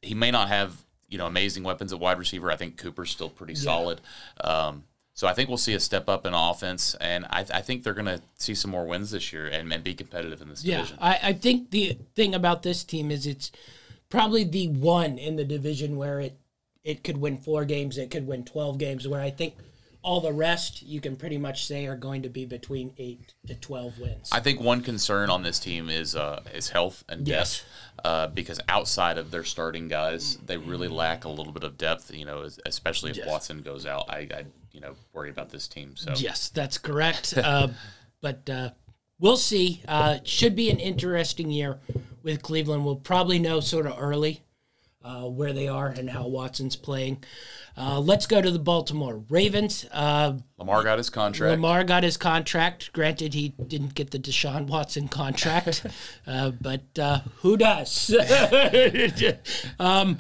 he may not have you know amazing weapons at wide receiver. I think Cooper's still pretty solid. Um, so I think we'll see a step up in offense, and I, I think they're going to see some more wins this year and, and be competitive in this Yeah, division. I, I think the thing about this team is it's probably the one in the division where it it could win four games, it could win twelve games. Where I think all the rest you can pretty much say are going to be between eight to twelve wins. I think one concern on this team is uh, is health and Yes. depth, uh, because outside of their starting guys, they really lack a little bit of depth. You know, especially if Yes. Watson goes out, I, I you know worry about this team. So Yes, that's correct. uh, but uh, we'll see. Uh, should be an interesting year with Cleveland. We'll probably know sort of early uh, where they are and how Watson's playing. Uh, let's go to the Baltimore Ravens. Uh, Lamar got his contract. Lamar got his contract. Granted, he didn't get the Deshaun Watson contract, *laughs* uh, but uh, who does? *laughs* um,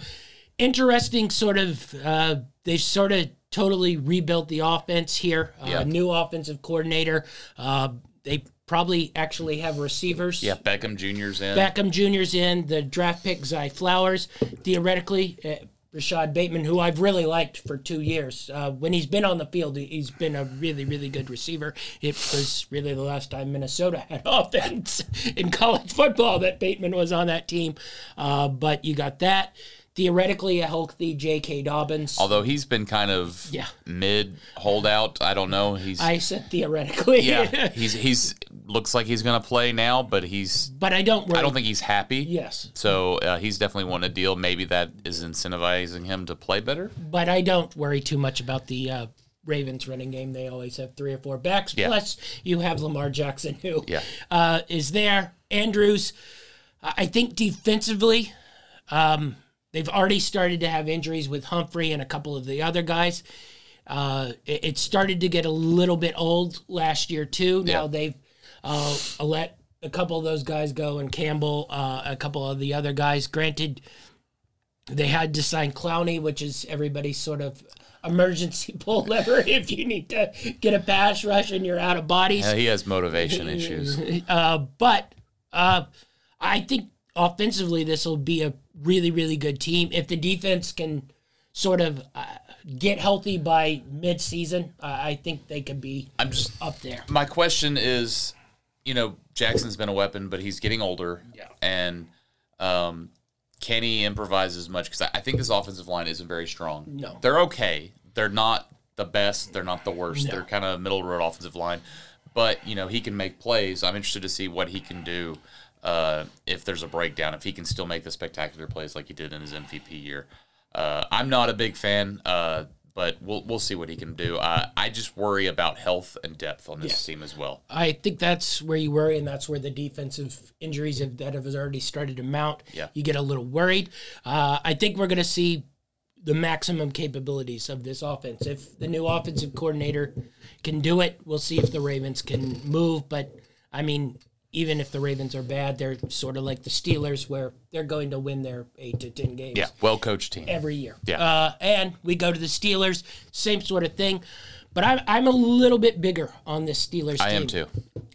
interesting, sort of. Uh, they sort of totally rebuilt the offense here. Uh, Yeah. New offensive coordinator. Uh, they probably actually have receivers. yeah, Beckham Jr.'s in. Beckham Jr.'s in, the draft pick Zay Flowers, theoretically, uh, Rashod Bateman, who I've really liked for two years. Uh, when he's been on the field, he- he's been a really, really good receiver. It was really the last time Minnesota had *laughs* offense in college football that Bateman was on that team. Uh, but you got that. Theoretically, a healthy J.K. Dobbins. Although he's been kind of Yeah. mid holdout. I don't know. He's I said theoretically. yeah. *laughs* He's he's looks like he's gonna play now, but he's but I don't. Worry. I don't think he's happy. Yes. So uh, he's definitely won a deal. Maybe that is incentivizing him to play better. but I don't worry too much about the uh, Ravens running game. They always have three or four backs. Yeah. Plus, you have Lamar Jackson, who Yeah. uh, is there. Andrews, I I think defensively, um, they've already started to have injuries with Humphrey and a couple of the other guys. Uh, it, it started to get a little bit old last year too. Now Yeah. they've uh, let a couple of those guys go, and Campbell, uh, a couple of the other guys. Granted, they had to sign Clowney, which is everybody's sort of emergency *laughs* pull lever if you need to get a pass rush and you're out of bodies. Uh, he has motivation issues. *laughs* Uh, but uh, I think offensively, this will be a really, really good team. If the defense can sort of uh, get healthy by mid-season, uh, I think they could be I'm just up there. my question is, you know, Jackson's been a weapon, but he's getting older. Yeah. And um, can he improvise as much? Because I, I think this offensive line isn't very strong. No. They're okay. They're not the best. They're not the worst. No. They're kind of middle road offensive line. But, you know, he can make plays. I'm interested to see what he can do uh, if there's a breakdown, if he can still make the spectacular plays like he did in his MVP year. Uh, I'm not a big fan, uh, but we'll we'll see what he can do. I just worry about health and depth on this Yes. team as well. I think that's where you worry, and that's where the defensive injuries have, that have already started to mount. Yeah. You get a little worried. Uh, I think we're going to see the maximum capabilities of this offense. If the new offensive coordinator can do it, we'll see if the Ravens can move. But, I mean, even if the Ravens are bad, they're sort of like the Steelers, where they're going to win their eight to 10 games Yeah, well coached team. every year. Yeah. Uh, and we go to the Steelers, same sort of thing. But I'm, I'm a little bit bigger on this Steelers team. I am too.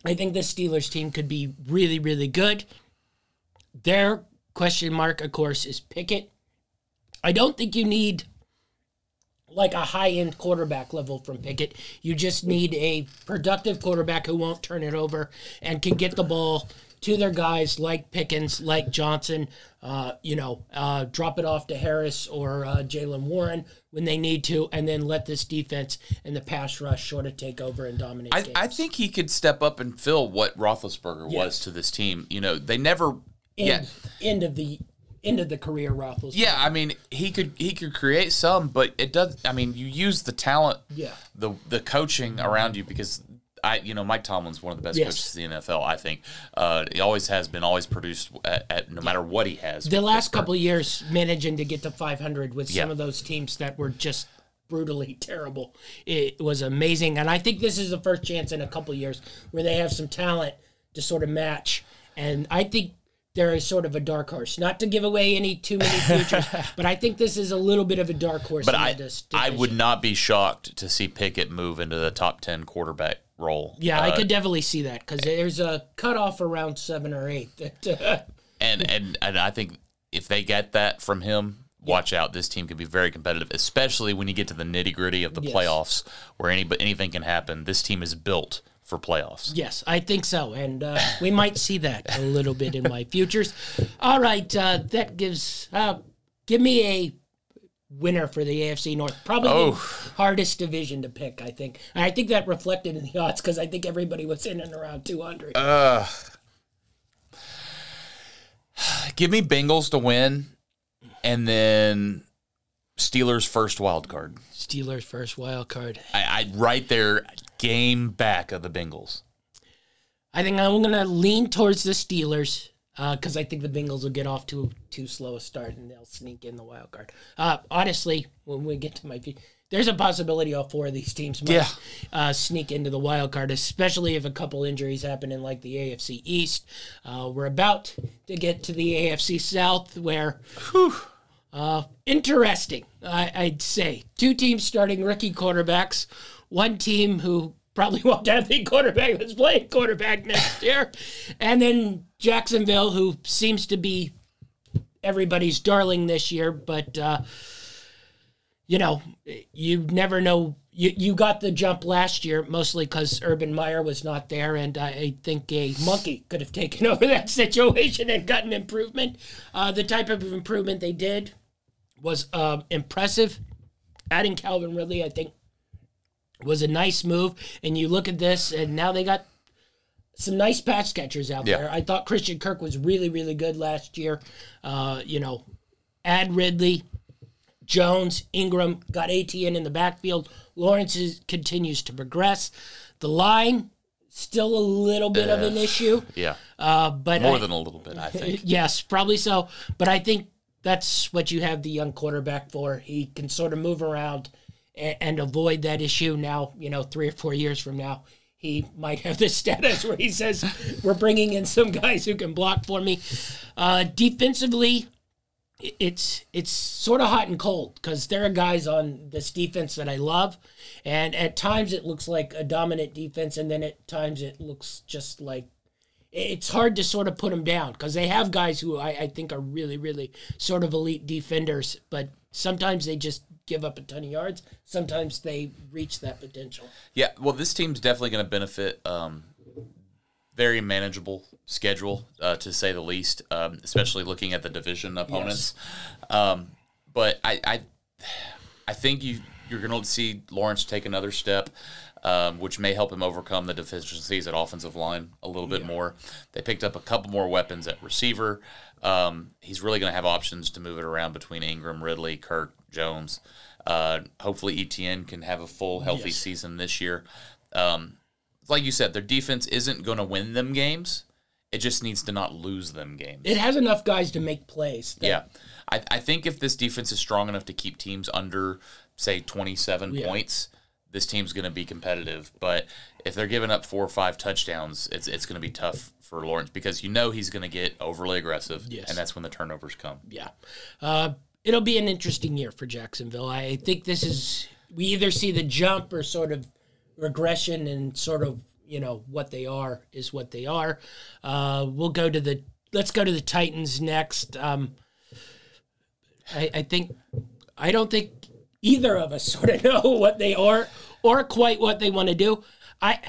I think this Steelers team could be really, really good. Their question mark, of course, is Pickett. I don't think you need like a high end quarterback level from Pickett. You just need a productive quarterback who won't turn it over and can get the ball to their guys like Pickens, like Johnson, uh, you know, uh, drop it off to Harris or uh, Jaylen Warren when they need to, and then let this defense and the pass rush sort of take over and dominate I. I think he could step up and fill what Roethlisberger Yes. was to this team. You know, they never. yeah, end, end of the end of the career Roethlisberger. yeah. I mean, he could he could create some, but it does. I mean, you use the talent, Yeah. the the coaching around you because. I, you know, Mike Tomlin's one of the best Yes. coaches in the NFL. I think uh, he always has been, always produced at, at no matter what he has. the last Pittsburgh. couple of years managing to get to 500 with some of those teams that were just brutally *laughs* terrible it was amazing and i think this is the first chance in a couple of years where they have some talent to sort of match and i think they're a sort of a dark horse. Not to give away any too many futures, *laughs* but I think this is a little bit of a dark horse. But I, I would not be shocked to see Pickett move into the top 10 quarterback role. Yeah, I Uh, could definitely see that because there's a cutoff around seven or eight. That uh, and, and, and I think if they get that from him, watch out. This team can be very competitive, especially when you get to the nitty gritty of the Yes. playoffs where any, anything can happen. This team is built for playoffs. yes, I think so, and uh, we might see that a little bit in my futures. All right, uh, that gives uh, give me a winner for the AFC North. Probably Oh. the hardest division to pick. I think, and I think that reflected in the odds because I think everybody was in and around two hundred. Give me Bengals to win, and then Steelers first wild card. Steelers first wild card. I, I right there, game back of the Bengals. I think I'm going to lean towards the Steelers uh, because I think the Bengals will get off to too slow a start and they'll sneak in the wild card. Uh, honestly, when we get to my, view, there's a possibility all four of these teams might Yeah. uh, sneak into the wild card, especially if a couple injuries happen in like the AFC East. Uh, we're about to get to the AFC South where. Uh, interesting, I, I'd say. Two teams starting rookie quarterbacks. One team who probably *laughs* won't have the quarterback that's playing quarterback next year. And then Jacksonville, who seems to be everybody's darling this year, but, uh, you know, you never know. You, you got the jump last year mostly because Urban Meyer was not there, and I think a monkey could have taken *laughs* over that situation and gotten improvement. Uh, the type of improvement they did was um, impressive. Adding Calvin Ridley, I think, was a nice move. And you look at this, and now they got some nice pass catchers out Yeah. there. I thought Christian Kirk was really, really good last year. Uh, you know, add Ridley, Jones, Ingram, got ETN in the backfield. Lawrence is, continues to progress. The line, still a little bit of an issue. Yeah, Uh, but more I- than a little bit, I think. *laughs* Yes, probably so. But I think that's what you have the young quarterback for. He can sort of move around and, avoid that issue. Now, you know, three or four years from now, he might have this *laughs* status where he says, "We're bringing in some guys who can block for me." Uh, defensively, it's it's sort of hot and cold because there are guys on this defense that I love, and at times it looks like a dominant defense, and then at times it looks just like it's hard to sort of put them down because they have guys who I, I think are really, really sort of elite defenders, but sometimes they just give up a ton of yards. Sometimes they reach that potential. Yeah, well, this team's definitely going to benefit. Um, very manageable schedule, uh, to say the least, um, especially looking at the division opponents. Um, but I, I, I think you you're going to see Lawrence take another step, um, which may help him overcome the deficiencies at offensive line a little bit more. They picked up a couple more weapons at receiver. Um, he's really going to have options to move it around between Ingram, Ridley, Kirk, Jones. Uh, hopefully, ETN can have a full, healthy Yes. season this year. Um, like you said, their defense isn't going to win them games. It just needs to not lose them games. It has enough guys to make plays. that- Yeah. I, I think if this defense is strong enough to keep teams under, say, 27 Yeah. points, this team's going to be competitive. But if they're giving up four or five touchdowns, it's, it's going to be tough for Lawrence because you know he's going to get overly aggressive. Yes. And that's when the turnovers come. Yeah. Uh, it'll be an interesting year for Jacksonville. I think this is, we either see the jump or sort of regression and sort of, you know, what they are is what they are. Uh, we'll go to the, let's go to the Titans next. Um, I, I think, I don't think either of us *laughs* sort of know what they are or quite what they want to do. I,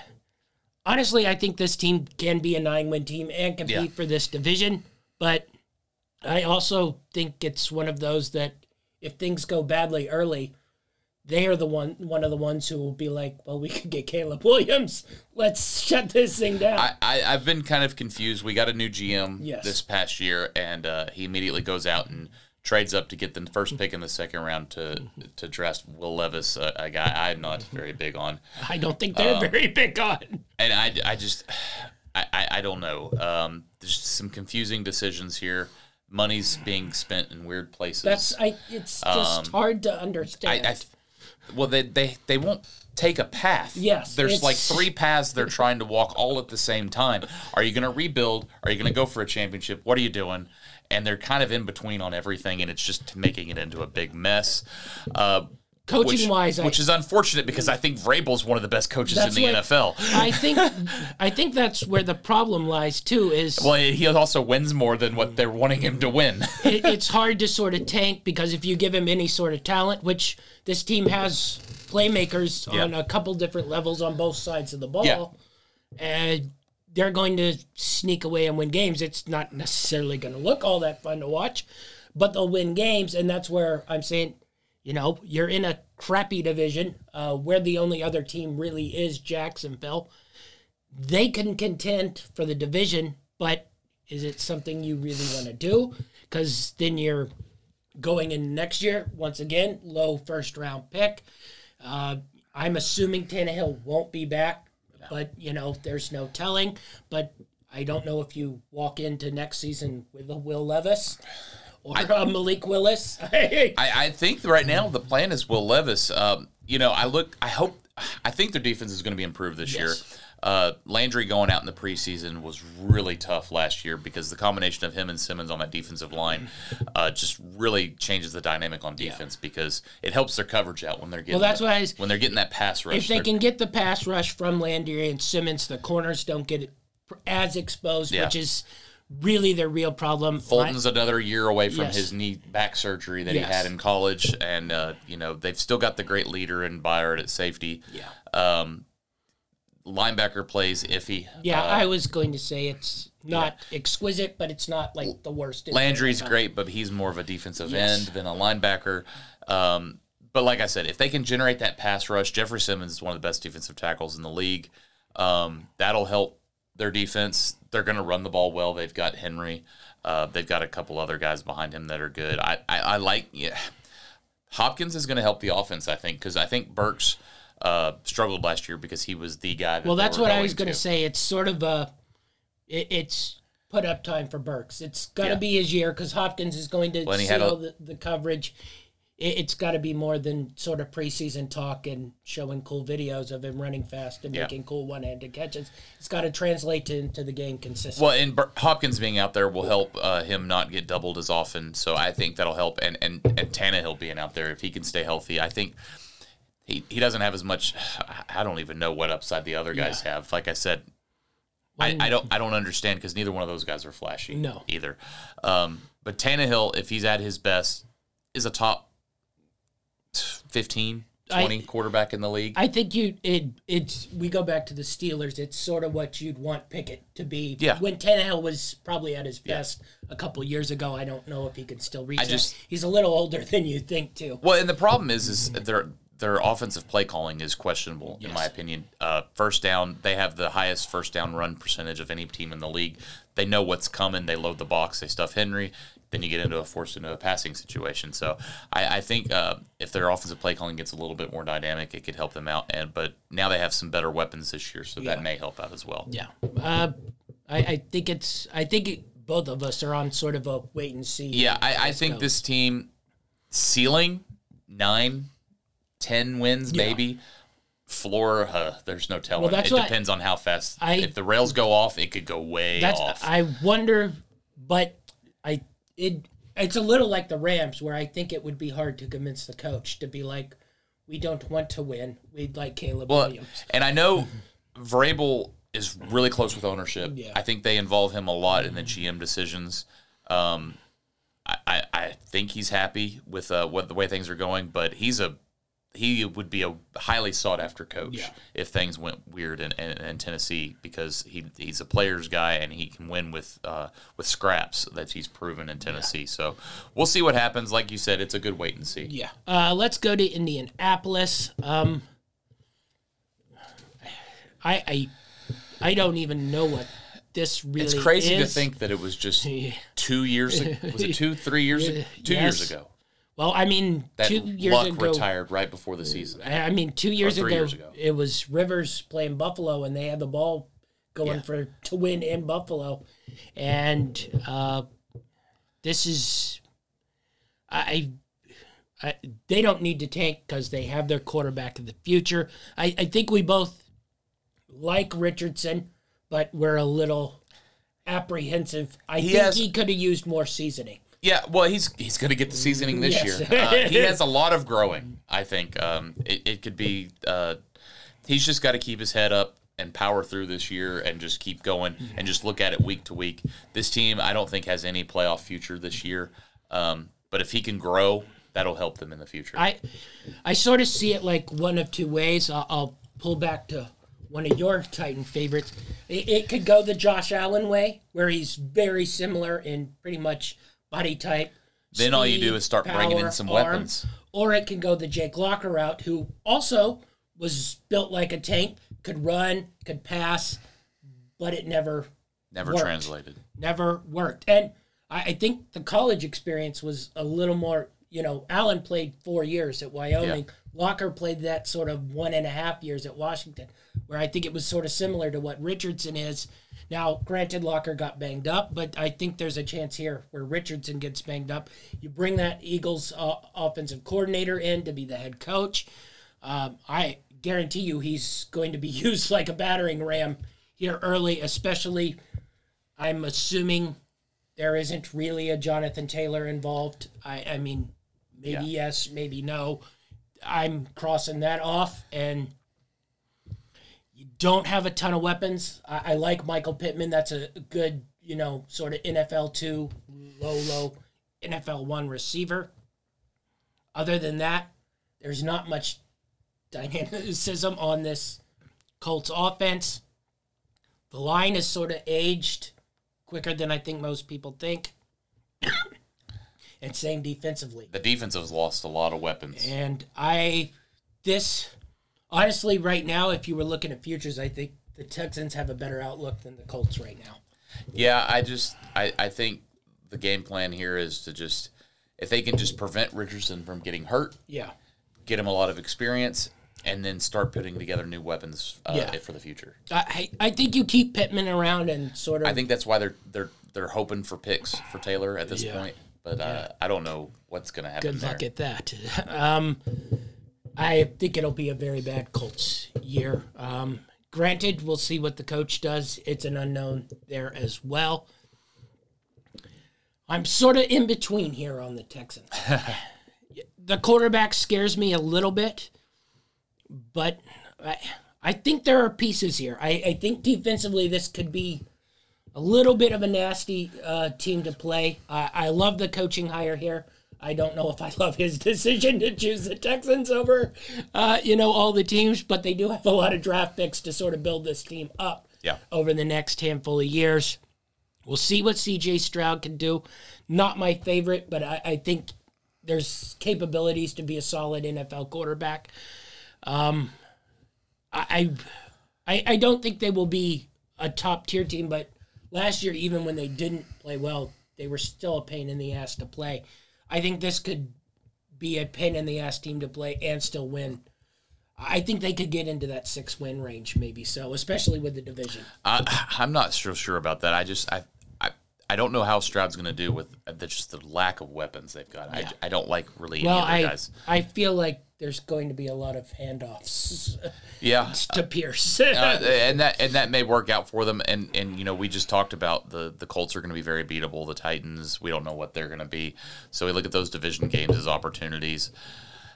honestly, I think this team can be a nine win team and compete Yeah. for this division, but I also think it's one of those that if things go badly early, they are the one one of the ones who will be like, well, we could get Caleb Williams. Let's shut this thing down. I, I, I've been kind of confused. We got a new GM Yes. this past year, and uh, he immediately goes out and trades up to get the first pick in the second round to to draft Will Levis, a, a guy I'm not very big on. *laughs* I don't think they're Um, very big on. and I, I just *sighs* I, I, I don't know. Um, there's some confusing decisions here. Money's being spent in weird places. That's I. It's just hard to understand. I, I, well they they they won't take a path. Yes, there's like three paths they're trying to walk all at the same time. Are you going to rebuild? Are you going to go for a championship? What are you doing? And they're kind of in between on everything, and it's just making it into a big mess. Uh, Coaching which, wise, I, which is unfortunate because I think Vrabel's one of the best coaches in the what- NFL. I think I think that's where the problem lies too. Is *laughs* Well, he also wins more than what they're wanting him to win. *laughs* it, it's hard to sort of tank because if you give him any sort of talent, which this team has playmakers Yeah. on a couple different levels on both sides of the ball, Yeah. and they're going to sneak away and win games. It's not necessarily going to look all that fun to watch, but they'll win games, and that's where I'm saying, you know, you're in a crappy division uh, where the only other team really is Jacksonville. They can contend for the division, but is it something you really want to do? Because then you're going in next year once again, low first round pick. Uh, I'm assuming Tannehill won't be back, but you know there's no telling. But I don't know if you walk into next season with a Will Levis or a Malik Willis. *laughs* I, I think right now the plan is Will Levis. Um, you know, I look, I hope, I think their defense is going to be improved this year. Uh, Landry going out in the preseason was really tough last year because the combination of him and Simmons on that defensive line uh, just really changes the dynamic on defense because it helps their coverage out when they're getting Well, that's the- why I when they're getting that pass rush. if they can get the pass rush from Landry and Simmons, the corners don't get as exposed, Yeah. which is really their real problem. Fulton's another year away from Yes. his knee back surgery that Yes. he had in college, and uh, you know they've still got the great leader in Byard at safety. Yeah. Um, linebacker plays iffy. Yeah, Uh, I was going to say it's not exquisite, but it's not like the worst. Landry's great, but he's more of a defensive Yes. end than a linebacker. Um, but like I said, if they can generate that pass rush, Jeffrey Simmons is one of the best defensive tackles in the league. Um, that'll help their defense. They're going to run the ball well. They've got Henry. Uh, they've got a couple other guys behind him that are good. I, I, I like. Yeah, Hopkins is going to help the offense. I think because I think Burks uh, struggled last year because he was the guy. That Well, that's what I was going to. say. It's sort of a, it, it's put up time for Burks. It's going to Yeah. be his year because Hopkins is going to Well, and he see had a- the, the coverage. It, it's got to be more than sort of preseason talk and showing cool videos of him running fast and Yeah. making cool one-handed catches. It's got to translate to, into the game consistently. Well, and Bur- Hopkins being out there will help uh, him not get doubled as often. So I think that'll help. And and and Tannehill being out there, if he can stay healthy, I think he, he doesn't have as much. I don't even know what upside the other guys have. Like I said, I, I don't I don't understand because neither one of those guys are flashy. No. either. Um, but Tannehill, if he's at his best, is a top 15, I- 20 quarterback in the league. I think you it it's we go back to the Steelers. It's sort of what you'd want Pickett to be. Yeah. When Tannehill was probably at his best a couple years ago, I don't know if he can still reach. I that. just- he's a little older than you think too. Well, and the problem is, is their their offensive play calling is questionable in my opinion. Uh, first down, they have the highest first down run percentage of any team in the league. They know what's coming. They load the box. They stuff Henry. Then you get into a forced into a passing situation. So I, I think uh, if their offensive play calling gets a little bit more dynamic, it could help them out. And but now they have some better weapons this year, so Yeah. that may help out as well. Yeah. Uh, I I think it's I think it, both of us are on sort of a wait and see. Yeah, I, I think go. this team ceiling nine, ten wins Yeah. maybe. Floor, uh, there's no telling. Well, it depends on how fast. I- if the rails go off, it could go way That's off. I wonder, but I it it's a little like the Rams where I think it would be hard to convince the coach to be like, we don't want to win. We'd like Caleb well, Williams. and I know Vrabel is really close with ownership. Yeah. I think they involve him a lot in the GM decisions. Um, I, I, I think he's happy with uh, what the way things are going, but he's a he would be a highly sought after coach Yeah. if things went weird in, in, in Tennessee because he he's a player's guy and he can win with uh, with scraps that he's proven in Tennessee. So we'll see what happens. Like you said, it's a good wait and see. Yeah. Uh, let's go to Indianapolis. Um, I I I don't even know what this really. It's crazy to think that it was just *laughs* two years. ago. Was it two, three years? *laughs* ago? Two Yes. years ago Well, I mean, that two years Luck ago. retired right before the season. I I mean, two years three ago, years ago. it was Rivers playing Buffalo, and they had the ball going Yeah. for to win in Buffalo, and uh, this is I I, they don't need to tank because they have their quarterback of the future. I, I think we both like Richardson, but we're a little apprehensive. I He think has- he could have used more seasoning. Yeah, well, he's he's going to get the seasoning this Yes. year. Uh, he has a *laughs* lot of growing. I think um, it, it could be. Uh, he's just got to keep his head up and power through this year and just keep going and just look at it week to week. This team, I don't think has any playoff future this year. Um, but if he can grow, that'll help them in the future. I I sort of see it like one of two ways. I'll, I'll pull back to one of your Titan favorites. It, it could go the Josh Allen way, where he's very similar in pretty much body type. Then all you do is start bringing in some arm. weapons. Or it can go the Jake Locker route, who also was built like a tank, could run, could pass, but it never Never worked. translated. never worked. And I, I think the college experience was a little more, you know, Allen played four years at Wyoming. Locker played that sort of one and a half years at Washington, where I think it was sort of similar to what Richardson is. Now, granted, Locker got banged up, but I think there's a chance here where Richardson gets banged up. You bring that Eagles uh, offensive coordinator in to be the head coach. Um, I guarantee you he's going to be *laughs* used like a battering ram here early, especially. I'm assuming there isn't really a Jonathan Taylor involved. I, I mean, maybe Yeah. yes, maybe no. I'm crossing that off, and you don't have a ton of weapons. I, I like Michael Pittman. That's a good, you know, sort of NFL two, low, low, NFL one receiver. Other than that, there's not much dynamicism on this Colts offense. The line is sort of aged quicker than I think most people think. And same defensively. The defense has lost a lot of weapons. And I, this, honestly, right now, if you were looking at futures, I think the Texans have a better outlook than the Colts right now. Yeah, I just I, I think the game plan here is to just if they can just prevent Richardson from getting hurt, Yeah. get him a lot of experience, and then start putting together new weapons uh, Yeah. for the future. I, I think you keep Pittman around and sort of. I think that's why they're they're they're hoping for picks for Taylor at this Yeah. point. But uh, I don't know what's going to happen good there. luck at that. *laughs* Um, I think it'll be a very bad Colts year. Um, granted, we'll see what the coach does. It's an unknown there as well. I'm sort of in between here on the Texans. *laughs* the quarterback scares me a little bit, but I, I think there are pieces here. I, I think defensively this could be a little bit of a nasty uh, team to play. I, I love the coaching hire here. I don't know if I love his *laughs* decision to choose the Texans over, uh, you know, all the teams, but they do have a lot of draft picks to sort of build this team up Yeah. over the next handful of years. We'll see what CJ Stroud can do. Not my favorite, but I, I think there's capabilities to be a solid NFL quarterback. Um, I, I, I don't think they will be a top tier team, but last year, even when they didn't play well, they were still a pain in the ass to play. I think this could be a pain in the ass team to play and still win. I think they could get into that six win range, maybe so, especially with the division. I, I'm not so sure about that. I just I I, I don't know how Stroud's going to do with the, just the lack of weapons they've got. Yeah. I, I don't like really Well, any of the I guys. I feel like there's going to be a lot of handoffs Yeah, *laughs* to Pierce. uh, and that and that may work out for them. And and you know we just talked about the the Colts are going to be very beatable. The Titans, we don't know what they're going to be. So we look at those division games as opportunities.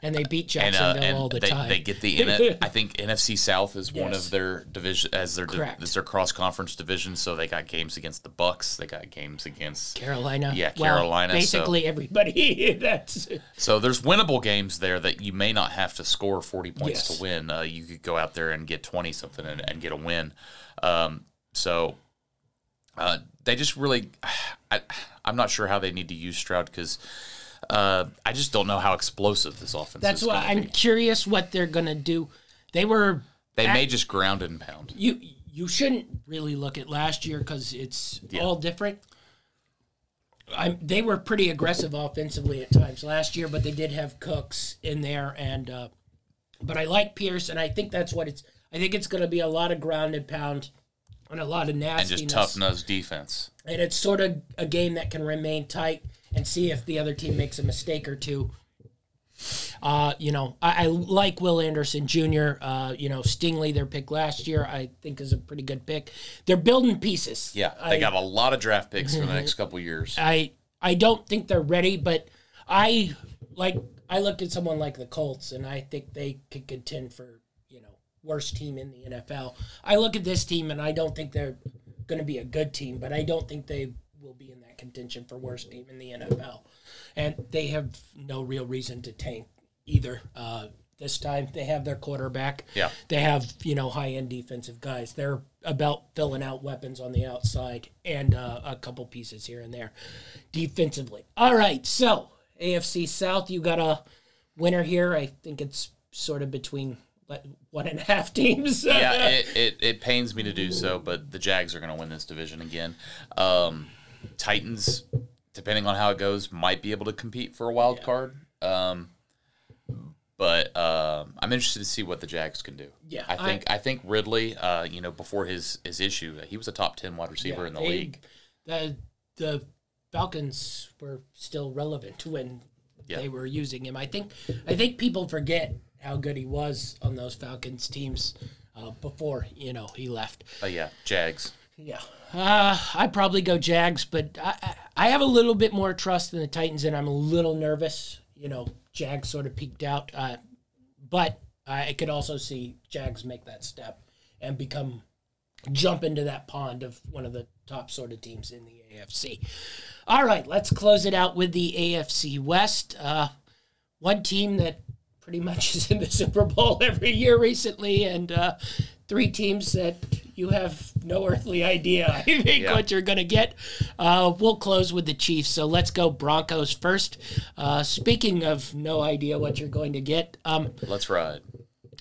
And they beat And, uh, Jacksonville all the they, time. they get the *laughs* I think NFC South is one Yes. of their division as their Correct. as their cross conference division. So they got games against the Bucs. They got games against Carolina. Yeah, Well, Carolina, so- basically everybody. *laughs* That's So there's winnable games there that you may not have to score 40 points Yes. to win. Uh, you could go out there and get 20 something and, and get a win. Um, so uh, they just really, *sighs* I, I'm not sure how they need to use Stroud because uh, I just don't know how explosive this offense that's is. That's why I'm be. curious what they're gonna do. They were They at- may just ground and pound. you you shouldn't really look at last year because it's Yeah. all different. I'm, they were pretty aggressive offensively at times last year, but they did have Cooks in there, and uh, but I like Pierce, and I think that's what it's. I think it's going to be a lot of ground and tough and a lot of nasty. And nastiness, just tough nosed defense. and it's sort of a game that can remain tight and see if the other team makes a mistake or two. Uh, you know, I, I like Will Anderson Jr. Uh, you know, Stingley, their pick last year, I think is a pretty good pick. They're building pieces. Yeah, they I, got a lot of draft picks for the next *laughs* couple years. I I don't think they're ready, but I like I look at someone like the Colts and I think they could contend for you know worst team in the NFL. I look at this team and I don't think they're going to be a good team, but I don't think they will be in contention for worst team in the NFL. And they have no real reason to tank either. Uh, this time they have their quarterback. Yeah. They have, you know, high end defensive guys. They're about filling out weapons on the outside and uh, a couple pieces here and there defensively. All right. So, AFC South, you got a winner here. I think it's sort of between one and a half *laughs* teams. yeah, it, it, it pains me to do so, but the Jags are going to win this division again. Um, Titans, depending on how it goes, might be able to compete for a wild card. Um, but uh, I'm interested to see what the Jags can do. Yeah, I think I, think Ridley, uh, you know, before his his issue, he was a top ten wide receiver Yeah, in the they- league. The the Falcons were still relevant when Yeah. they were using him. I think I think people forget how good he was on those Falcons teams uh, before you know he left. But yeah, Jags. Yeah, uh, I'd probably go Jags, but I, I I have a little bit more trust in the Titans, and I'm a little nervous. You know, Jags sort of peaked out, uh, but I could also see Jags make that step and become jump into that pond of one of the top sort of teams in the AFC. All right, let's close it out with the AFC West. Uh, one team that pretty much is in the *laughs* Super Bowl every year recently, and uh, three teams that you have no earthly idea, I think, Yeah. what you're going to get. Uh, we'll close with the Chiefs. So let's go Broncos first. Uh, speaking of no idea what you're going to get, um, Let's ride.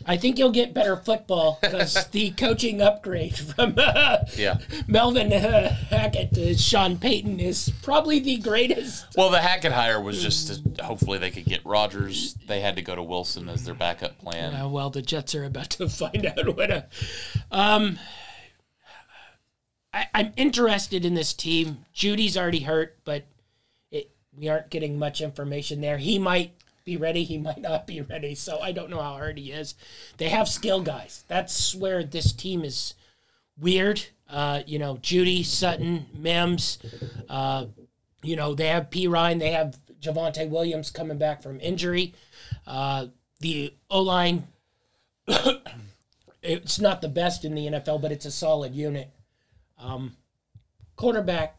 I think you'll get better football *laughs* because the coaching upgrade from uh, Yeah. Melvin uh, Hackett to Sean Payton is probably the greatest. Well, the Hackett hire was just to, hopefully they could get Rodgers. They had to go to Wilson as their backup plan. Uh, well, the Jets are about to *laughs* find out what a. Um, I, I'm interested in this team. Jeudy's already hurt, but it, we aren't getting much information there. He might be ready, he *laughs* might not be ready. So I don't know how hard he is. They have skill guys. That's where this team is weird. Uh, you know, Jeudy, Sutton, Mims. Uh, you know, they have Perine. They have Javonte Williams coming back from injury. Uh, the O line, *coughs* it's not the best in the NFL, but it's a solid unit. Um, quarterback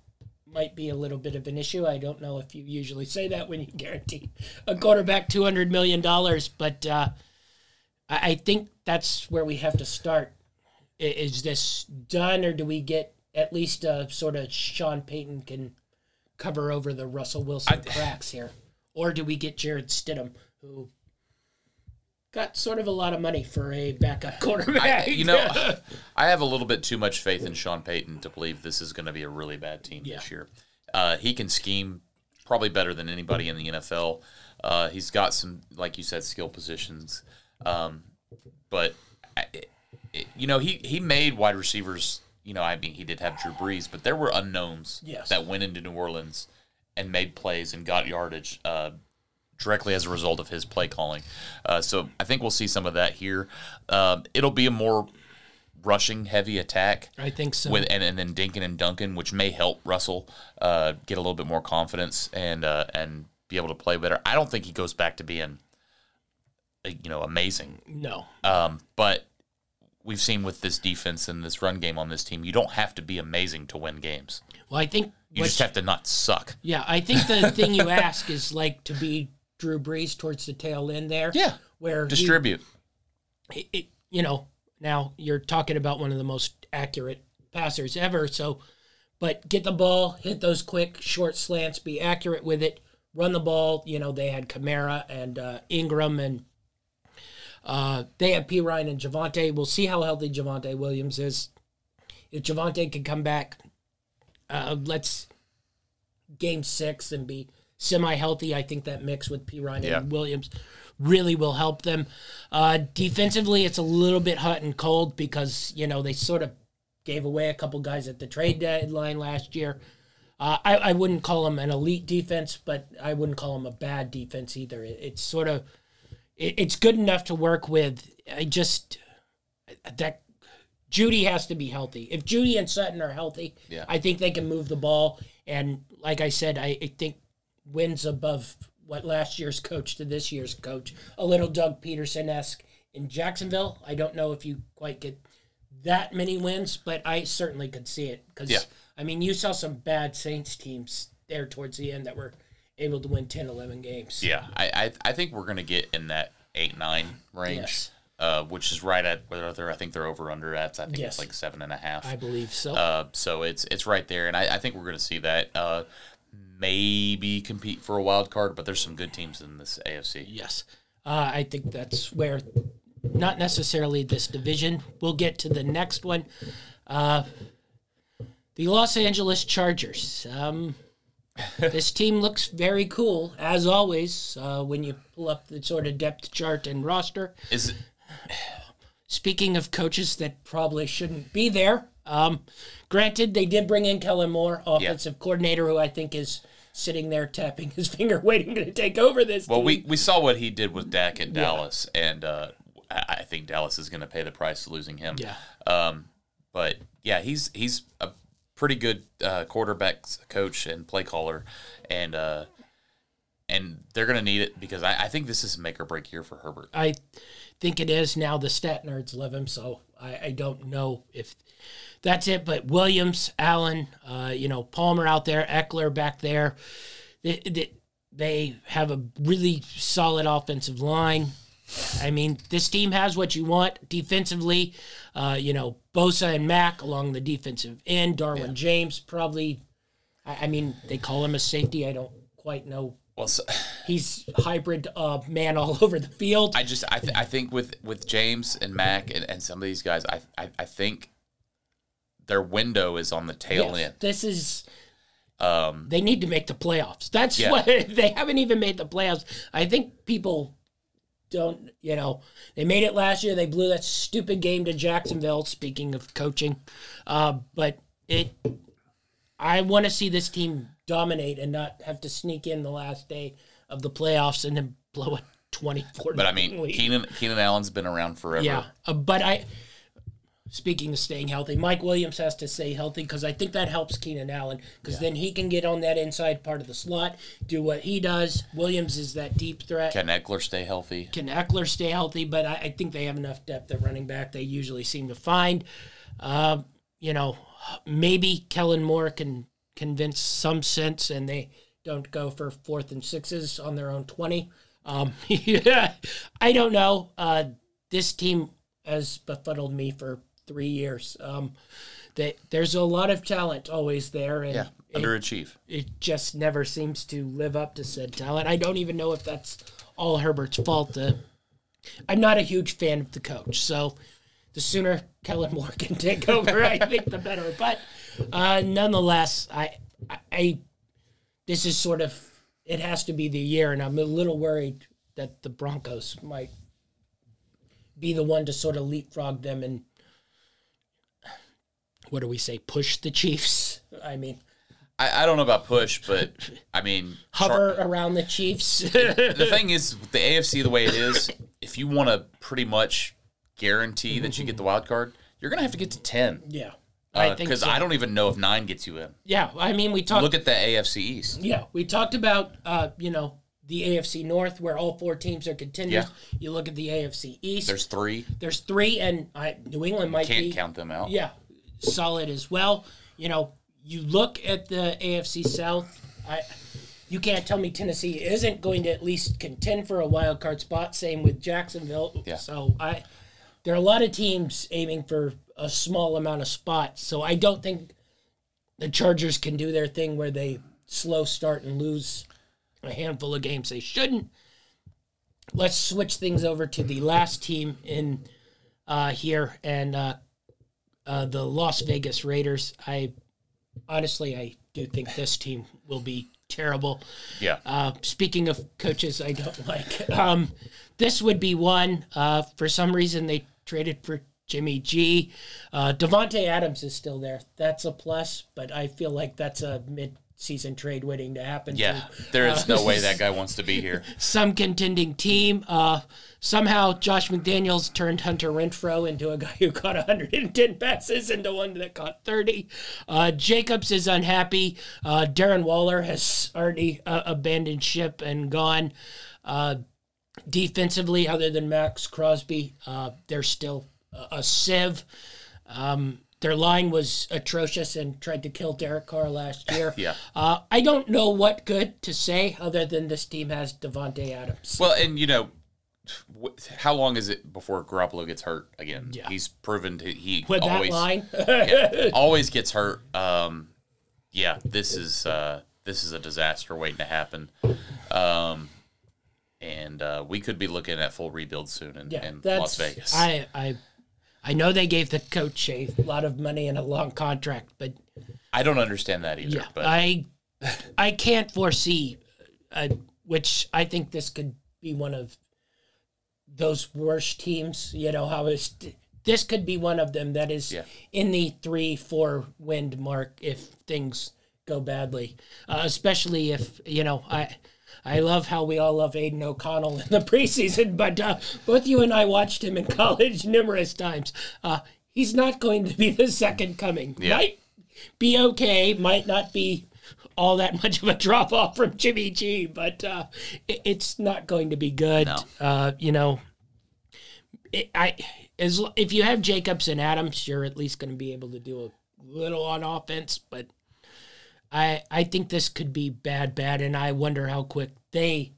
might be a little bit of an issue. I don't know if you usually say that when you guarantee a quarterback two hundred million dollars, but uh, I, I think that's where we have to start. Is this done, or do we get at least a sort of Sean Payton can cover over the Russell Wilson cracks here, or do we get Jarrett Stidham, who got sort of a lot of money for a backup *laughs* quarterback? I, you know, *laughs* I have a little bit too much faith in Sean Payton to believe this is going to be a really bad team Yeah. this year. Uh, he can scheme probably better than anybody in the NFL. Uh, he's got some, like you said, skill positions. Um, but it, you know, he he made wide receivers. You know, I mean, he did have Drew Brees, but there were unknowns Yes. that went into New Orleans and made plays and got yardage. Uh, directly as a result of his play calling. Uh, so I think we'll see some of that here. Um, it'll be a more rushing heavy attack. I think so. With, and, and then Dinkin and Duncan, which may help Russell uh, get a little bit more confidence and uh, and be able to play better. I don't think he goes back to being, uh, you know, amazing. no, Um, but we've seen with this defense and this run game on this team, you don't have to be amazing to win games. well, I think You just have to not suck. Yeah, I think the thing you *laughs* ask is like to be Drew Brees towards the tail end there. Yeah. Where Distribute. it, it- you know, now you're talking about one of the most accurate passers ever. So, but get the ball, hit those quick short slants, be accurate with it, run the ball. You know, they had Kamara and uh, Ingram and uh, they had Perine and Javonte. We'll see how healthy Javonte Williams is. If Javonte can come back, uh, let's game six and be semi healthy. I think that mix with Perine Yeah. and Williams really will help them. Uh, defensively, it's a little bit hot and cold because, you know, they sort of gave away a couple guys at the trade deadline last year. Uh, I, I wouldn't call them an elite defense, but I wouldn't call them a bad defense either. It, it's sort of it, it's good enough to work with. I just that Jeudy has to be healthy. If Jeudy and Sutton are healthy, Yeah. I think they can move the ball. And like I said, I, I think wins above what last year's coach to this year's coach. A little Doug Pederson esque in Jacksonville. I don't know if you quite get that many wins, but I certainly could see it because Yeah. I mean you saw some bad Saints teams there towards the end that were able to win 10, 11 games. Yeah, I I, I think we're gonna get in that eight nine range, Yes. uh, which is right at whether I think they're over under at I think Yes. it's like seven and a half. I believe so. Uh, so it's it's right there, and I, I think we're gonna see that. Uh, maybe compete for a wild card, but there's some good teams in this AFC. Yes. Uh, I think that's where, not necessarily this division. We'll get to the next one. Uh, the Los Angeles Chargers. Um, *laughs* this team looks very cool, as always, uh, when you pull up the sort of depth chart and roster. Is Speaking of coaches that probably shouldn't be there, um, granted, they did bring in Kellen Moore, offensive coordinator, who I think is sitting there tapping *laughs* his finger, waiting to take over this well, team. we we saw what he did with Dak at Dallas, and uh, I, think Dallas is gonna pay the price of losing him. Yeah. Um, but yeah, he's he's a pretty good uh, quarterbacks coach and play caller, and uh, and they're gonna need it because I, I think this is a make or break year for Herbert. I think it is now. The stat nerds love him, so I, I don't know if that's it. But Williams, Allen, uh, you know Palmer out there, Ekeler back there. They, they, they have a really solid offensive line. I mean, this team has what you want defensively. Uh, you know, Bosa and Mack along the defensive end. Derwin James probably. I, I mean, they call him a safety. I don't quite know. Well, so, *sighs* He's hybrid uh, man all *laughs* over the field. I just I, th- I think with with James and Mack and, and some of these guys, I, I I think their window is on the tail Yes, This is. Um, they need to make the playoffs. That's Yeah. what *laughs* they haven't even made the playoffs. I think people don't, you know, they made it last year. They blew that stupid game to Jacksonville. Speaking of coaching, uh, but it, I want to see this team dominate and not have to sneak in the last day of the playoffs and then blow a twenty-four. but I mean, lead. Keenan Keenan Allen's been around forever. Yeah, uh, but I. Speaking of staying healthy, Mike Williams has to stay healthy because I think that helps Keenan Allen because then he can get on that inside part of the slot, do what he does. Williams is that deep threat. Can Ekeler stay healthy? Can Ekeler stay healthy? But I, I think they have enough depth at running back. They usually seem to find. Uh, you know, maybe Kellen Moore can convince some sense and they don't go for fourth and sixes on their own 20. Um, *laughs* yeah, I don't know. Uh, this team has befuddled me for three years. Um, they, there's a lot of talent always there, and Yeah, it, underachieve. it just never seems to live up to said talent. I don't even know if that's all Herbert's fault. Uh, I'm not a huge fan of the coach, so the sooner Kellen Moore can take over, I think the better. But uh, nonetheless, I, I, I, this is sort of it has to be the year, and I'm a little worried that the Broncos might be the one to sort of leapfrog them and what do we say, push the Chiefs. I mean, I, I don't know about push, but I mean, *laughs* hover around the Chiefs. *laughs* the thing is, with the AFC the way it is, if you want to pretty much guarantee that you get the wild card, you're gonna have to get to ten. yeah, I think Because so. Uh, I don't even know if nine gets you in. Yeah, I mean, we talked. Look at the AFC East. yeah, we talked about uh, you know the AFC North where all four teams are contenders. Yeah. You look at the AFC East. There's three. There's three, and I, New England might Can't be count them out. yeah solid as well. You know, you look at the AFC South. I you can't tell me Tennessee isn't going to at least contend for a wild card spot. Same with Jacksonville. Yeah. So I there are a lot of teams aiming for a small amount of spots. So I don't think the Chargers can do their thing where they slow start and lose a handful of games they shouldn't. Let's switch things over to the last team in uh, here and uh, uh, the Las Vegas Raiders. I honestly, I do think this team will be terrible. Yeah. Uh, speaking of coaches, I don't *laughs* like. Um, this would be one. Uh, for some reason, they traded for Jimmy G. Uh, Davante Adams is still there. That's a plus, but I feel like that's a mid season trade waiting to happen. Yeah, to, there is uh, no way that *laughs* guy wants to be here. some contending team. Uh, somehow Josh McDaniels turned Hunter Renfrow into a guy who caught 110 passes into one that caught 30. Uh, Jacobs is unhappy. Uh, Darren Waller has already uh, abandoned ship and gone. Defensively, other than Maxx Crosby, uh, they're still a, a sieve. Um, their line was atrocious and tried to kill Derek Carr last *laughs* year. Yeah. Uh, I don't know what good to say other than this team has Davante Adams. Well, and you know, how long is it before Garoppolo gets hurt again? Yeah. He's proven to, he With always that line, *laughs* yeah, *laughs* always gets hurt. Um, yeah, this is uh, this is a disaster waiting to happen. Um, and uh, we could be looking at full rebuild soon in, yeah, in Las Vegas. I, I, I know they gave the coach a lot of money and a long contract, but I don't understand that either. yeah, but I, I can't foresee, uh, which I think this could be one of those worst teams. You know how is this could be one of them that is Yeah. in the three four wind mark if things go badly, uh, especially if you know I. I love how we all love Aidan O'Connell in the *laughs* preseason, but uh, both you and I watched him in *laughs* college numerous times. Uh, he's not going to be the second coming. Yeah. Might be okay, might not be all that much of a *laughs* drop off from Jimmy G, but uh, it, it's not going to be good. No. Uh, you know, it, I as if you have Jacobs and Adams, you're at least going to be able to do a little on offense, but I I think this could be bad, bad, and I wonder how quick they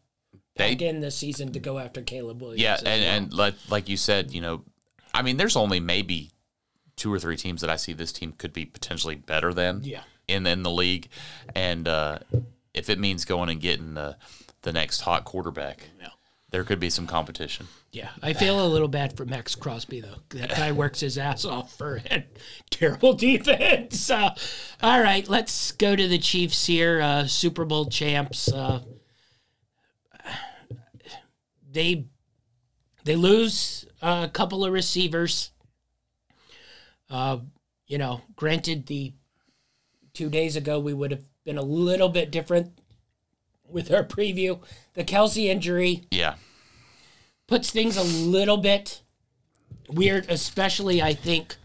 They- in the season to go after Caleb Williams. yeah, and, well. and like like you said, you know, I mean, there's only maybe two or three teams that I see this team could be potentially better than. Yeah. in in the league, and uh, if it means going and getting the the next hot quarterback, Yeah. There could be some competition. Yeah, I feel a little bad for Maxx Crosby though. That guy works his ass off for a terrible *laughs* defense. Uh, all right, let's go to the Chiefs here, uh, Super Bowl champs. Uh, they they lose a couple of receivers. Uh, you know, granted, the two days ago we would have been a little bit different with our preview. The Kelce injury Yeah, puts things a little bit weird, especially I think.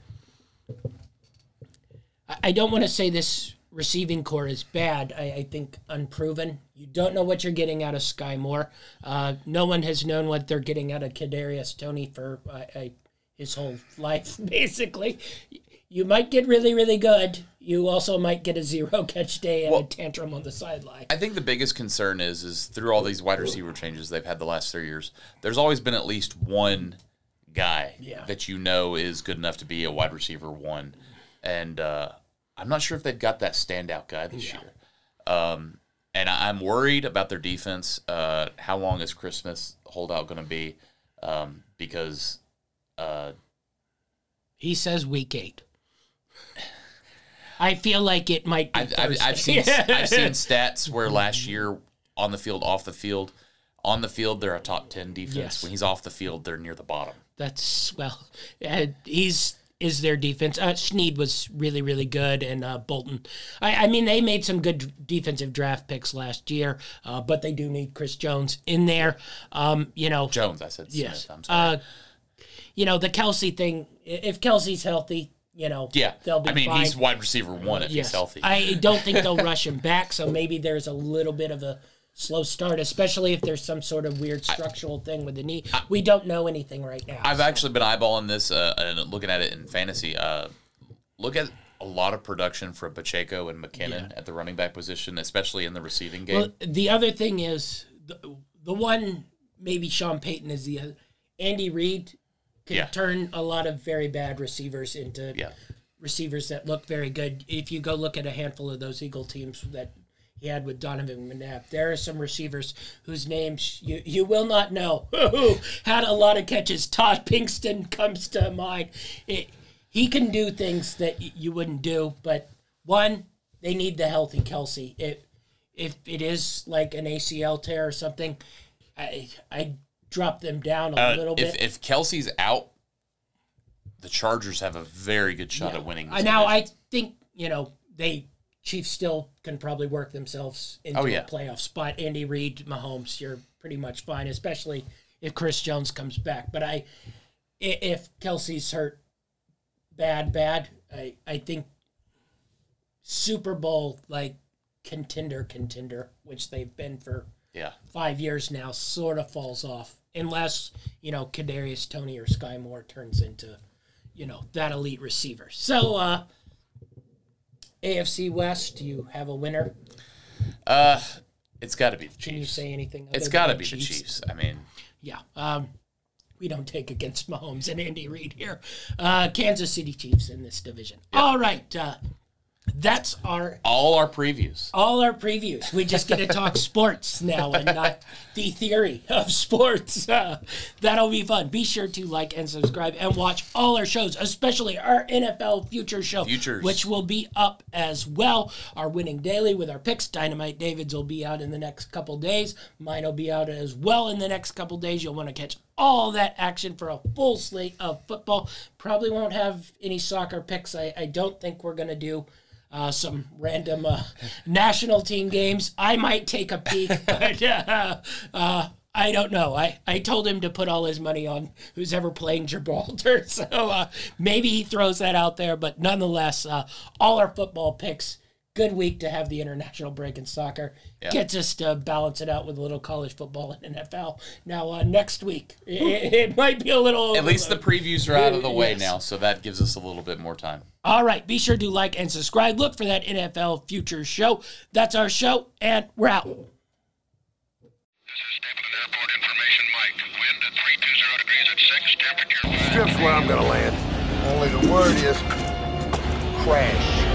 I- I don't want to say this receiving core is bad. I, I think unproven. You don't know what you're getting out of Skyy Moore. Uh, no one has known what they're getting out of Kadarius Toney for uh, I, his whole life, *laughs* basically. You might get really, really good. You also might get a zero *laughs* catch day and a tantrum on the sideline. I think the biggest concern is is through all these wide receiver changes they've had the last three years. There's always been at least one guy Yeah. that you know is good enough to be a wide receiver one, and uh, I'm not sure if they've got that standout guy this year. Um, and I'm worried about their defense. Uh, how long is Christmas holdout going to be? Um, because uh, He says week eight. I feel like it might be. I've, I've, I've seen I've seen *laughs* stats where last year on the field, off the field, on the field they're a top ten defense. Yes. When he's off the field, they're near the bottom. That's well, uh, he's is their defense. Uh, Sneed was really really good, and uh, Bolton. I, I mean, they made some good defensive draft picks last year, uh, but they do need Chris Jones in there. Um, you know, Jones, I said. Smith, yes. I'm sorry. Uh, you know the Kelce thing. If Kelce's healthy, you know, yeah, they'll be I mean fine. he's wide receiver one if Yes. he's healthy. I don't think they'll *laughs* rush him back, so maybe there's a little bit of a slow start, especially if there's some sort of weird structural thing with the knee. we don't know anything right now. I've so- actually been eyeballing this uh, and looking at it in fantasy. Uh, look at a lot of production for Pacheco and McKinnon at the running back position, especially in the receiving game. Well, the other thing is the, the one maybe Sean Payton is the other. Andy Reid can Yeah. turn a lot of very bad receivers into yeah, receivers that look very good. If you go look at a handful of those Eagle teams that he had with Donovan McNabb, there are some receivers whose names you, you will not know *laughs* who had a lot of catches. Todd Pinkston comes to mind. It, he can do things that you wouldn't do, but one, they need the healthy Kelce. If if it is like an ACL tear or something, I I drop them down a Uh, little if bit. if Kelce's out, the Chargers have a very good shot at winning. Uh, now division. I think you know they Chiefs still can probably work themselves into Oh, yeah. a playoff spot. Andy Reid, Mahomes, you're pretty much fine, especially if Chris Jones comes back. But I, i- if Kelce's hurt, bad, bad, I, I think Super Bowl like contender, contender, which they've been for Yeah. five years now, sort of falls off unless you know Kadarius Toney or Skyy Moore turns into you know that elite receiver. So uh, AFC West, do you have a winner? Uh, it's got to be the Can you say anything? It's got to be the Chiefs. I mean, Yeah. Um, we don't take against Mahomes and Andy Reid here. Uh, Kansas City Chiefs in this division. All right. Uh, that's our all our previews. all our previews. We just get to talk *laughs* sports now and not the theory of sports. *laughs* Uh, that'll be fun. Be sure to like and subscribe and watch all our shows, especially our NFL Future Show, Futures. which will be up as well. Our winning daily with our picks. Dynamite David's will be out in the next couple days. Mine will be out as well in the next couple days. You'll want to catch all that action for a full slate of football. Probably won't have any soccer picks. I, I don't think we're going to do uh, some random uh, national team games. I might take a peek, *laughs* but uh, uh, I don't know. I, I told him to put all his money on who's ever playing Gibraltar, *laughs* so uh, maybe he throws that out there. But nonetheless, uh, all our football picks. Good week to have the international break in soccer. Gets us to balance it out with a little college football and NFL. Now, uh, next week, *laughs* it, it might be a little. At least the previews are out of the way Yes. now, so that gives us a little bit more time. All right, be sure to like and subscribe. Look for that NFL Futures show. That's our show, and we're out. This is Stapleton Airport information, Mike. Wind at 320 degrees at 6, Strip's where I'm gonna land. Only the word is crash.